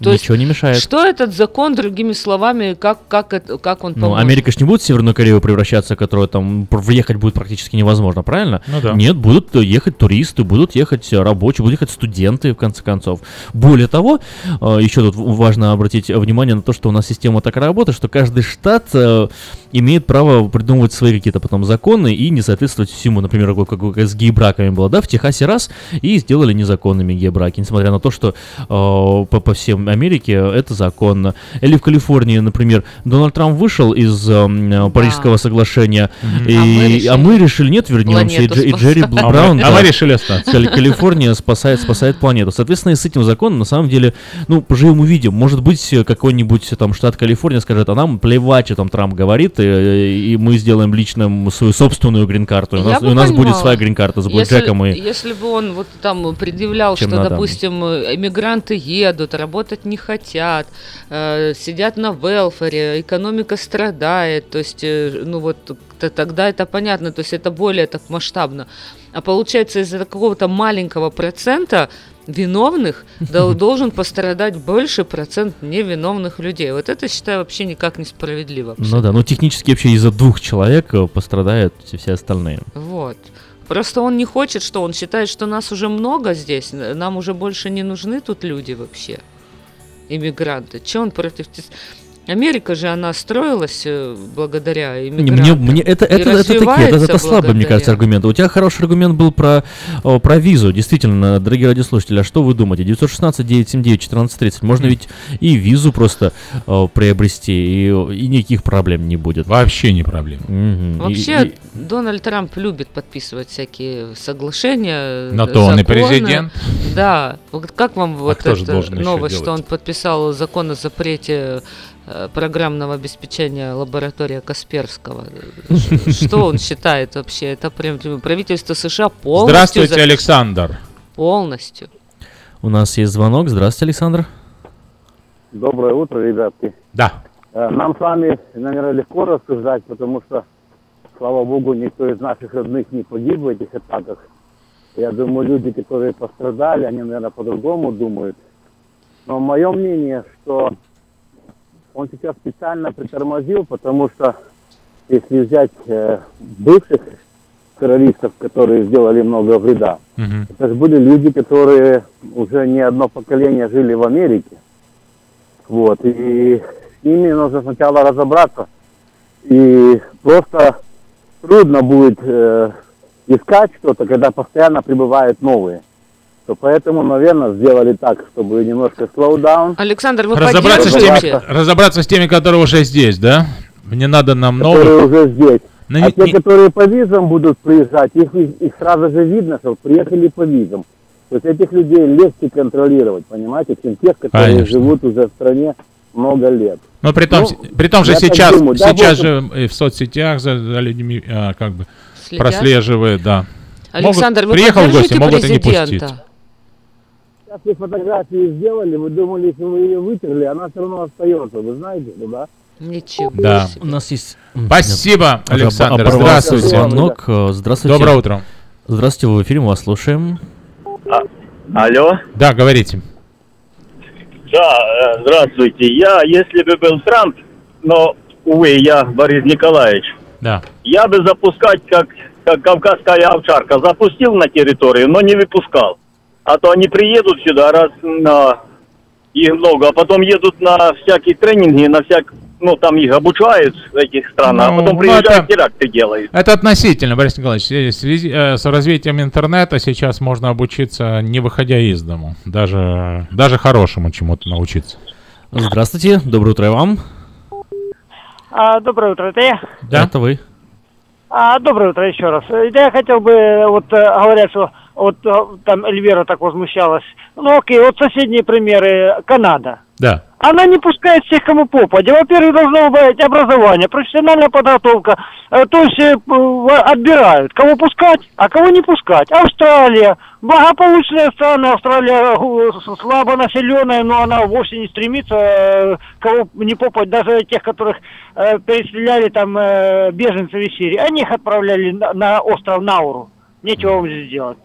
То есть Ничего не мешает. Что этот закон, другими словами, как, как, это, как он Ну, поможет? Америка ж не будет в Северную Корею превращаться, которая там въехать будет практически невозможно, правильно? Ну да. Нет, будут ехать туристы, будут ехать э, рабочие, будут ехать студенты, в конце концов. Более того, э, еще тут важно обратить внимание на то, что у нас система так работает, что каждый штат э, имеет право придумывать свои какие-то потом законы и не соответствовать всему. Например, как, как- как с гей-браками было, да, в Техасе раз, и сделали незаконными гей-браки, несмотря на то, что э, по, по всем Америке это законно. Или в Калифорнии, например, Дональд Трамп вышел из эм, э, Парижского соглашения, Мгм. и, А мы решили а мы решили, нет, вернемся, и, и Джерри А Браун. а мы да, решили остаться. Кали- Калифорния спасает, спасает планету. Соответственно, и с этим законом, на самом деле, ну, поживем увидим. Может быть, э, какой-нибудь там штат Калифорния скажет, а нам плевать, что там Трамп говорит, и, и мы сделаем лично свою собственную грин-карту. У нас, у нас будет своя грин-карта с блэкджеком и... Если бы он вот там предъявлял, Чем что, надо. допустим, э, иммигранты едут, работать не хотят, э, сидят на велфаре, экономика страдает, то есть, э, ну вот, тогда это понятно, то есть это более так масштабно. А получается, из-за какого-то маленького процента виновных дол- должен пострадать больше процент невиновных людей. Вот это, считаю, вообще никак несправедливо. Ну да, ну технически вообще из-за двух человек э, пострадают все остальные. Вот. Просто он не хочет, что он считает, что нас уже много здесь, нам уже больше не нужны тут люди вообще, иммигранты. Че он против? Америка же, она строилась э, благодаря иммигрантам. Мне, мне это, и это, это, такие, это, это слабые, мне кажется, аргументы. У тебя хороший аргумент был про, о, про визу. Действительно, дорогие радиослушатели, а что вы думаете? 916-979-1430. Можно ведь и визу просто о, приобрести, и, и никаких проблем не будет. Вообще не проблем. И- Вообще, и- Дональд Трамп любит подписывать всякие соглашения. На э, то он и президент. А Да. Вот как вам вот кто же эта новость, что он подписал закон о запрете э, программного обеспечения лаборатория Касперского? Что он считает вообще? Это прям правительство США полностью... Здравствуйте, за- Александр. Полностью. У нас есть звонок. Здравствуйте, Александр. Доброе утро, ребятки. Да. Э, Нам с вами, наверное, легко рассуждать, потому что, слава богу, никто из наших родных не погиб в этих атаках. Я думаю, люди, которые пострадали, они, наверное, по-другому думают. Но мое мнение, что он сейчас специально притормозил, потому что если взять э, бывших террористов, которые сделали много вреда, Мгм. это же были люди, которые уже не одно поколение жили в Америке. Вот, и с ними нужно сначала разобраться. И просто трудно будет э, искать что-то, когда постоянно прибывают новые. То поэтому, наверное, сделали так, чтобы немножко down. Александр, вы Разобраться с, теми, разобраться с теми, которые уже здесь, да? Не надо нам которые новых. уже здесь. Ну, а не- те, не- которые по визам будут приезжать, их, их сразу же видно, что приехали по визам. То есть этих людей легче контролировать, понимаете, чем тех, которые Конечно. живут уже в стране много лет. Но при том, Ну, при том же сейчас, думаю, да, сейчас же и в соцсетях за, за людьми а, как бы Следят? прослеживают, да. Александр, Могут- вы приехал в гости, могут и не пустить. Сейчас вы фотографии сделали, вы думали, если вы ее вытерли, она все равно остается, вы знаете, ну да? Ничего. Да. У нас есть... Спасибо, Александр. Здравствуйте. Звонок. Э, Здравствуйте. Доброе утро. Здравствуйте, вы в эфире, мы вас слушаем. Алло? Да, говорите. Да, э, здравствуйте. Я, если бы был Трамп, но, увы, я Борис Николаевич, Да. я бы запускать как, как кавказская овчарка. Запустил на территорию, но не выпускал. А то они приедут сюда, раз на их много, а потом едут на всякие тренинги, на всяк, ну, там их обучают в этих странах, Ну, а потом ну, приезжают, это- теракты делают. Это относительно, Борис Николаевич. В связи э, с развитием интернета сейчас можно обучиться, не выходя из дому. Даже, даже хорошему чему-то научиться. Здравствуйте, доброе утро вам. А, доброе утро, это я? Да. Это вы. А, доброе утро еще раз. Э, Я хотел бы, э, вот э, говорят, что вот э, там Эльвира так возмущалась. Ну окей, вот соседние примеры. Канада. Да. Она не пускает всех, кому попадя. Во-первых, должно быть образование, профессиональная подготовка. Э, То есть э, отбирают, кого пускать, а кого не пускать. Австралия. Благополучная страна. Австралия слабо населенная, но она вовсе не стремится кого не попасть. Даже тех, которых переселяли там беженцев из Сирии. Они их отправляли на остров Науру. Нечего вам здесь делать.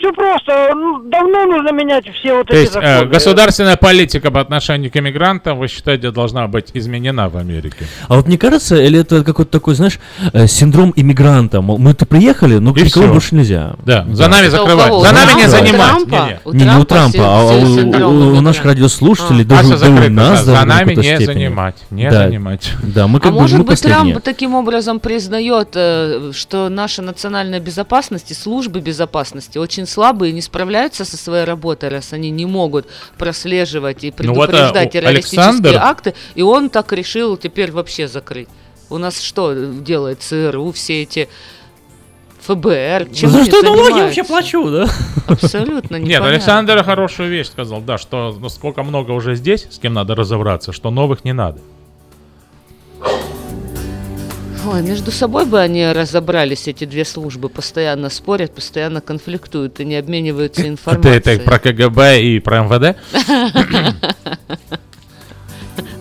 Все просто. Ну, давно нужно менять все вот То эти есть э, законы. государственная политика по отношению к иммигрантам, вы считаете, должна быть изменена в Америке? А вот мне кажется, или это какой-то такой, знаешь, э, синдром иммигранта. Мол, мы-то приехали, но И никого всё. больше нельзя. Да, за нами Это закрывать. За нами не занимать. Не, не у Трампа все- а все у, у- у наших радиослушателей, Наша даже, у закрыта, нас да. даже За нами не степени. занимать, не Да. занимать. Да, мы как а бы может мы быть, последние. Трамп таким образом признает, э, что наша национальная безопасность и службы безопасности очень слабые не справляются со своей работой, раз они не могут прослеживать и Ну вот, предупреждать у- террористические Александр- акты, и он так решил теперь вообще закрыть. У нас что делает ЦРУ, все эти ФБР? Чем За что налоги вообще плачу, да? Абсолютно Нет, непонятно. Александр хорошую вещь сказал, да, что ну, сколько много уже здесь, с кем надо разобраться, что новых не надо. Ой, между собой бы они разобрались, эти две службы, постоянно спорят, постоянно конфликтуют и не обмениваются А ты информацией. это про КГБ и про МВД?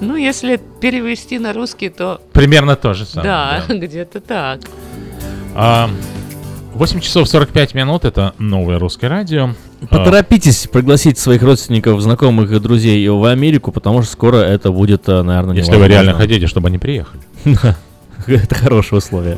Ну, если перевести на русский, то... Примерно то же самое. Да, да. где-то так. А, 8 часов 45 минут, это новое русское радио. А, Поторопитесь пригласить своих родственников, знакомых и друзей в Америку, потому что скоро это будет, э, наверное, Если вы реально хотите, чтобы они приехали. Это хорошее условие.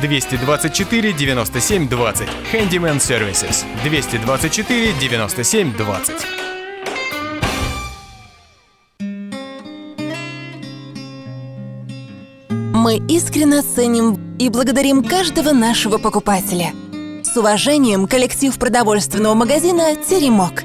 224 97 20. Handyman Services. 224 97 20. Мы искренне ценим и благодарим каждого нашего покупателя. С уважением, коллектив продовольственного магазина «Теремок».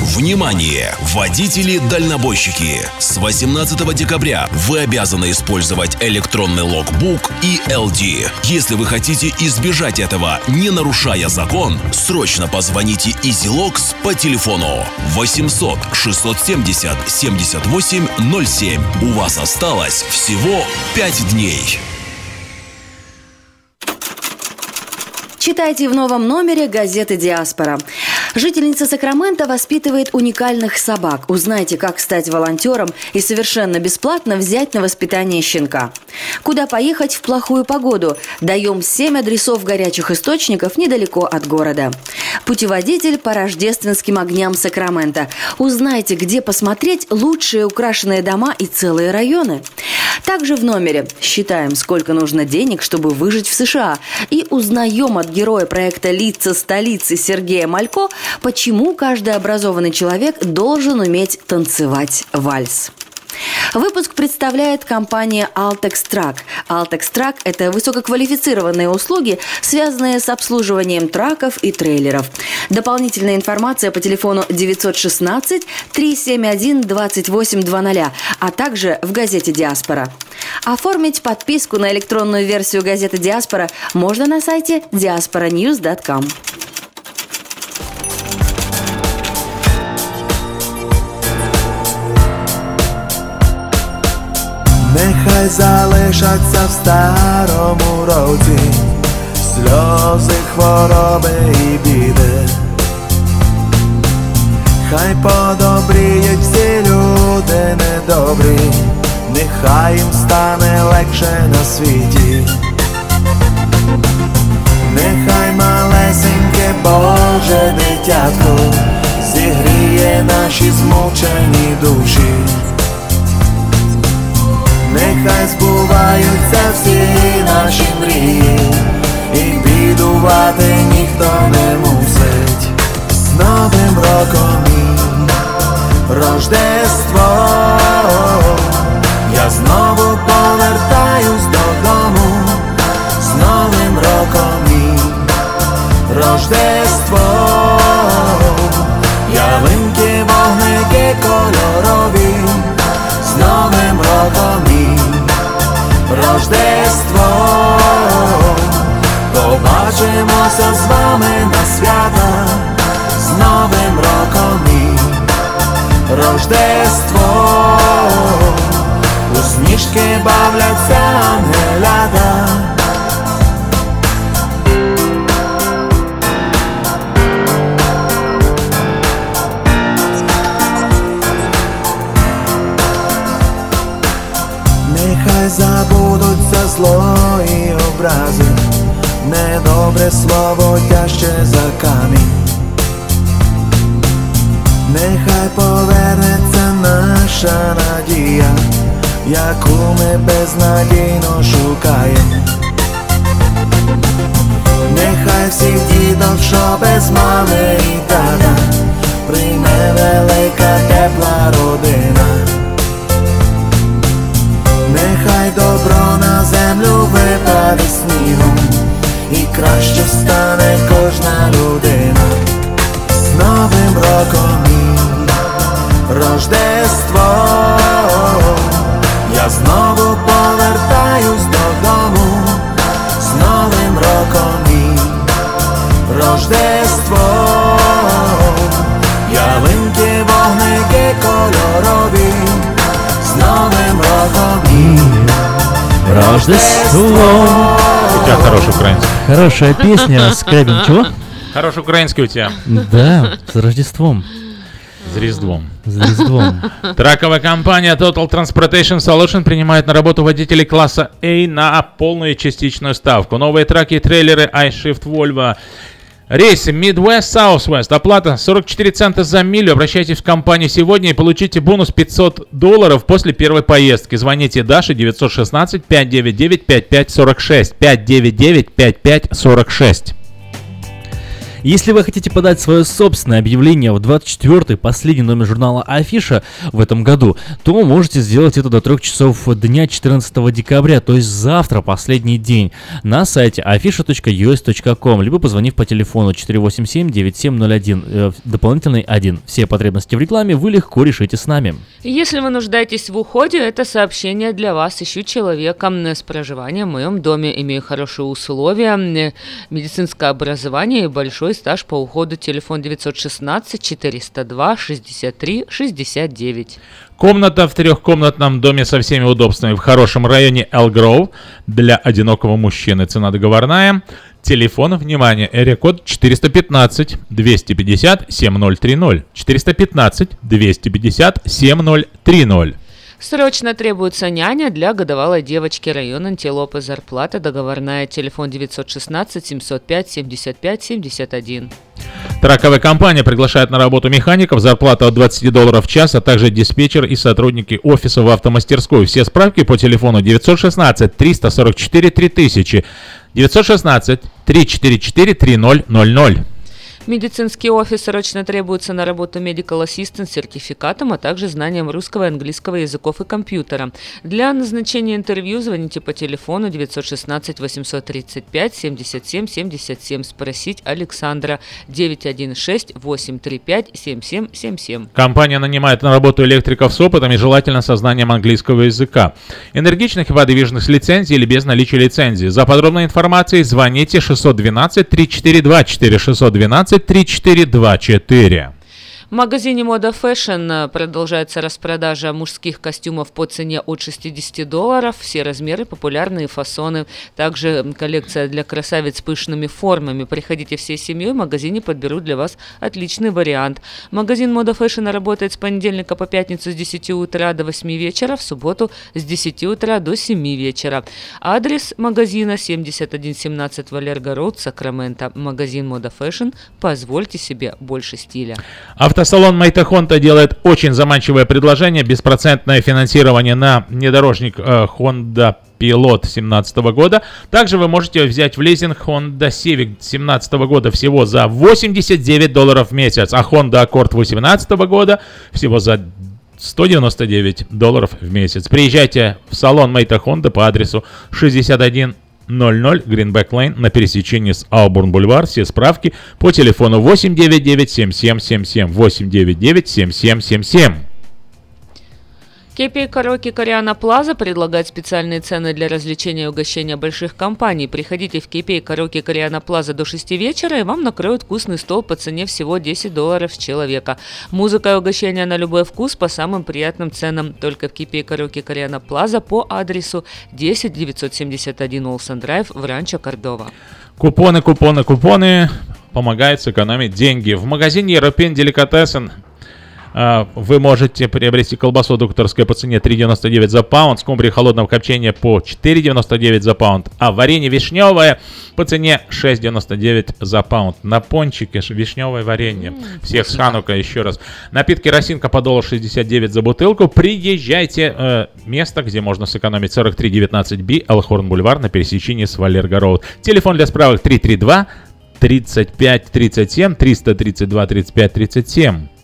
Внимание! Водители-дальнобойщики! С 18 декабря вы обязаны использовать электронный логбук и LD. Если вы хотите избежать этого, не нарушая закон, срочно позвоните EasyLogs по телефону 800 670 78 07. У вас осталось всего 5 дней. Читайте в новом номере газеты «Диаспора». Жительница Сакрамента воспитывает уникальных собак. Узнайте, как стать волонтером и совершенно бесплатно взять на воспитание щенка. Куда поехать в плохую погоду? Даем 7 адресов горячих источников недалеко от города. Путеводитель по рождественским огням Сакрамента. Узнайте, где посмотреть лучшие украшенные дома и целые районы. Также в номере считаем, сколько нужно денег, чтобы выжить в США. И узнаем от героя проекта «Лица столицы» Сергея Малько, почему каждый образованный человек должен уметь танцевать вальс. Выпуск представляет компания Altex Track. Altex Track – это высококвалифицированные услуги, связанные с обслуживанием траков и трейлеров. Дополнительная информация по телефону 916 371 2820, а также в газете «Диаспора». Оформить подписку на электронную версию газеты «Диаспора» можно на сайте diasporanews.com. Нехай залишаться в старому році, сльози, хвороби і біди. Хай подобріють всі люди недобрі, нехай їм стане легше на світі. Нехай малесеньке Боже дитятко зігріє наші змучені душі. Нехай збуваються всі наші мрії, і бідувати ніхто не мусить. З Новим роком і Рождество, я знову повертаюсь додому, з Новим роком і Рождество, ялинки, вогники кольорові, з Новим роком Рождество, побачимося з вами на свята, з Новим роком і Рождество, усмішки бавляться ангелята. Нехай забудуться зло і образи, недобре слово тяжче за камінь. Нехай повернеться наша надія, яку ми безнадійно шукаємо. Нехай всіх діток, що без мами і тата, прийме велика тепла родина. Добро на землю випаде снігом, і краще стане кожна людина. З Новим роком і Рождество, я знову Рождество. У тебя хороший украинский. Хорошая песня. Скрябин, чего? Хороший украинский у тебя. Да, с Рождеством. С Різдвом. С Різдвом. Траковая компания Total Transportation Solution принимает на работу водителей класса A на полную и частичную ставку. Новые траки и трейлеры iShift Volvo. Рейсы Midwest Southwest. Оплата 44 цента за милю. Обращайтесь в компанию сегодня и получите бонус 500 долларов после первой поездки. Звоните Даше 916 599 5546. 599 5546. Если вы хотите подать свое собственное объявление в 24-й, последний номер журнала Афиша в этом году, то можете сделать это до 3 часов дня 14 декабря, то есть завтра, последний день, на сайте afisha.us.com, либо позвонив по телефону 487-9701, э, дополнительный 1. Все потребности в рекламе вы легко решите с нами. Если вы нуждаетесь в уходе, это сообщение для вас. Ищу человека с проживанием в моем доме, имею хорошие условия, э, медицинское образование и большой стаж по уходу. Телефон 916 402 63 69. Комната в трехкомнатном доме со всеми удобствами в хорошем районе Элгроув для одинокого мужчины. Цена договорная. Телефон, внимание, эрикод 415 250 7030. 415 250 7030. Срочно требуется няня для годовалой девочки район Антилопы. Зарплата договорная. Телефон 916 705 75 71. Траковая компания приглашает на работу механиков, зарплата от 20 долларов в час, а также диспетчер и сотрудники офиса в автомастерской. Все справки по телефону 916 344 3000, 916 344 3000. Медицинский офис срочно требуется на работу Medical Assistant с сертификатом, а также знанием русского и английского языков и компьютера. Для назначения интервью звоните по телефону 916 835 77 77. Спросить Александра 916 835 7777. Компания нанимает на работу электриков с опытом и желательно со знанием английского языка. Энергичных и подвижных с лицензией или без наличия лицензии. За подробной информацией звоните 612 342 4612 3424. В магазине Мода Fashion продолжается распродажа мужских костюмов по цене от 60 долларов. Все размеры, популярные фасоны. Также коллекция для красавиц с пышными формами. Приходите всей семьей, в магазине подберут для вас отличный вариант. Магазин Мода Fashion работает с понедельника по пятницу с 10 утра до 8 вечера, в субботу с 10 утра до 7 вечера. Адрес магазина 7117 Валерго Роуд, Сакраменто. Магазин Мода Fashion. Позвольте себе больше стиля. Автосалон Майтахонта делает очень заманчивое предложение. Беспроцентное финансирование на внедорожник э, Honda Pilot 2017 года. Также вы можете взять в лизинг Honda Civic 2017 года всего за 89 долларов в месяц, а Honda Accord 2018 года всего за 199 долларов в месяц. Приезжайте в салон Мейта Honda по адресу 61 00 Greenback Lane на пересечении с Аубурн Бульвар. Все справки по телефону 899 7777 899 7777. KP Караоке Кориана Плаза предлагает специальные цены для развлечения и угощения больших компаний. Приходите в KP Караоке Кориана Плаза до 6 вечера, и вам накроют вкусный стол по цене всего 10 долларов с человека. Музыка и угощения на любой вкус по самым приятным ценам. Только в KP Караоке Кориана Плаза по адресу 10 971 Олсен Драйв в Ранчо Кордова. Купоны, купоны, купоны помогают сэкономить деньги. В магазине European Delicatessen вы можете приобрести колбасу докторская по цене 3,99 за паунд, скумбрию холодного копчения по 4,99 за паунд, а варенье вишневое по цене 6,99 за паунд. На пончике вишневое варенье. Всех с Ханука еще раз. Напитки Росинка по доллару 69 за бутылку. Приезжайте. Э, место, где можно сэкономить 4319B, Элхорн Бульвар на пересечении с Валерго Роуд. Телефон для справок 332 35 37 332 35 37.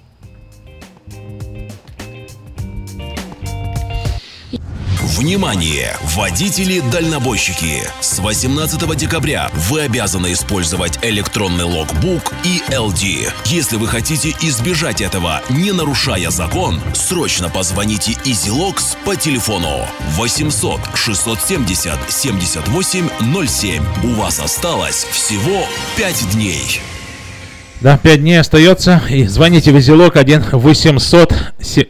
Внимание! Водители-дальнобойщики! С 18 декабря вы обязаны использовать электронный логбук и LD. Если вы хотите избежать этого, не нарушая закон, срочно позвоните EasyLogs по телефону 800 670 78 07. У вас осталось всего 5 дней. Да, 5 дней остается. И звоните в Изилок 1 800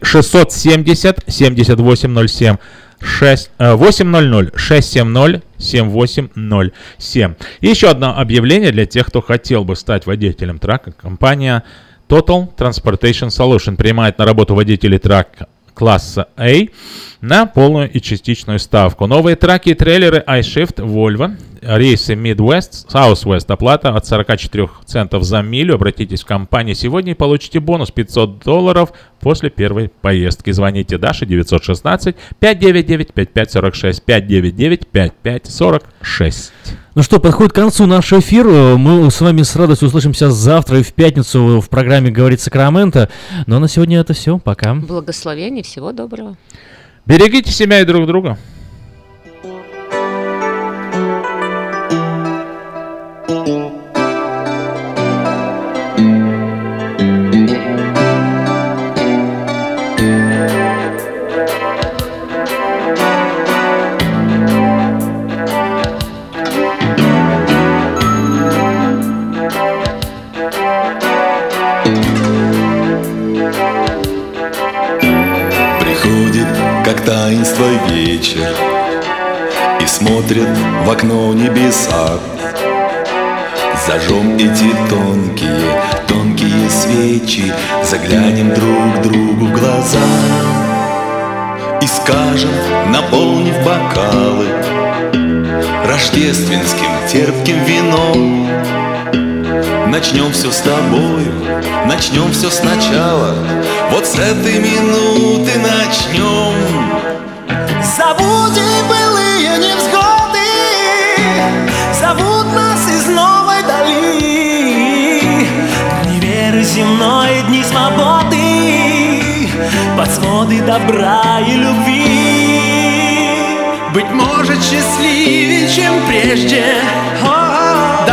670 7807. 6, 800 670 7807. И еще одно объявление для тех, кто хотел бы стать водителем трака. Компания Total Transportation Solution принимает на работу водителей трака класса A на полную и частичную ставку. Новые траки и трейлеры iShift Volvo, рейсы Midwest, Southwest, оплата от 44 центов за милю. Обратитесь в компанию сегодня и получите бонус 500 долларов после первой поездки. Звоните Даше 916 599 5546 599 5546. Ну что, подходит к концу наш эфир. Мы с вами с радостью услышимся завтра и в пятницу в программе «Говорит Сакраменто». Ну а на сегодня это все. Пока. Благословений, всего доброго. Берегите себя и друг друга. Вечер И смотрит в окно небеса. Зажжем эти тонкие, тонкие свечи Заглянем друг другу в глаза И скажем, наполнив бокалы Рождественским терпким вином. Начнем все с тобою, начнем все сначала. Вот с этой минуты начнем Забудем былые невзгоды. Зовут нас из новой дали. Дни веры земной, дни свободы. Под своды добра и любви. Быть может счастливее, чем прежде. О,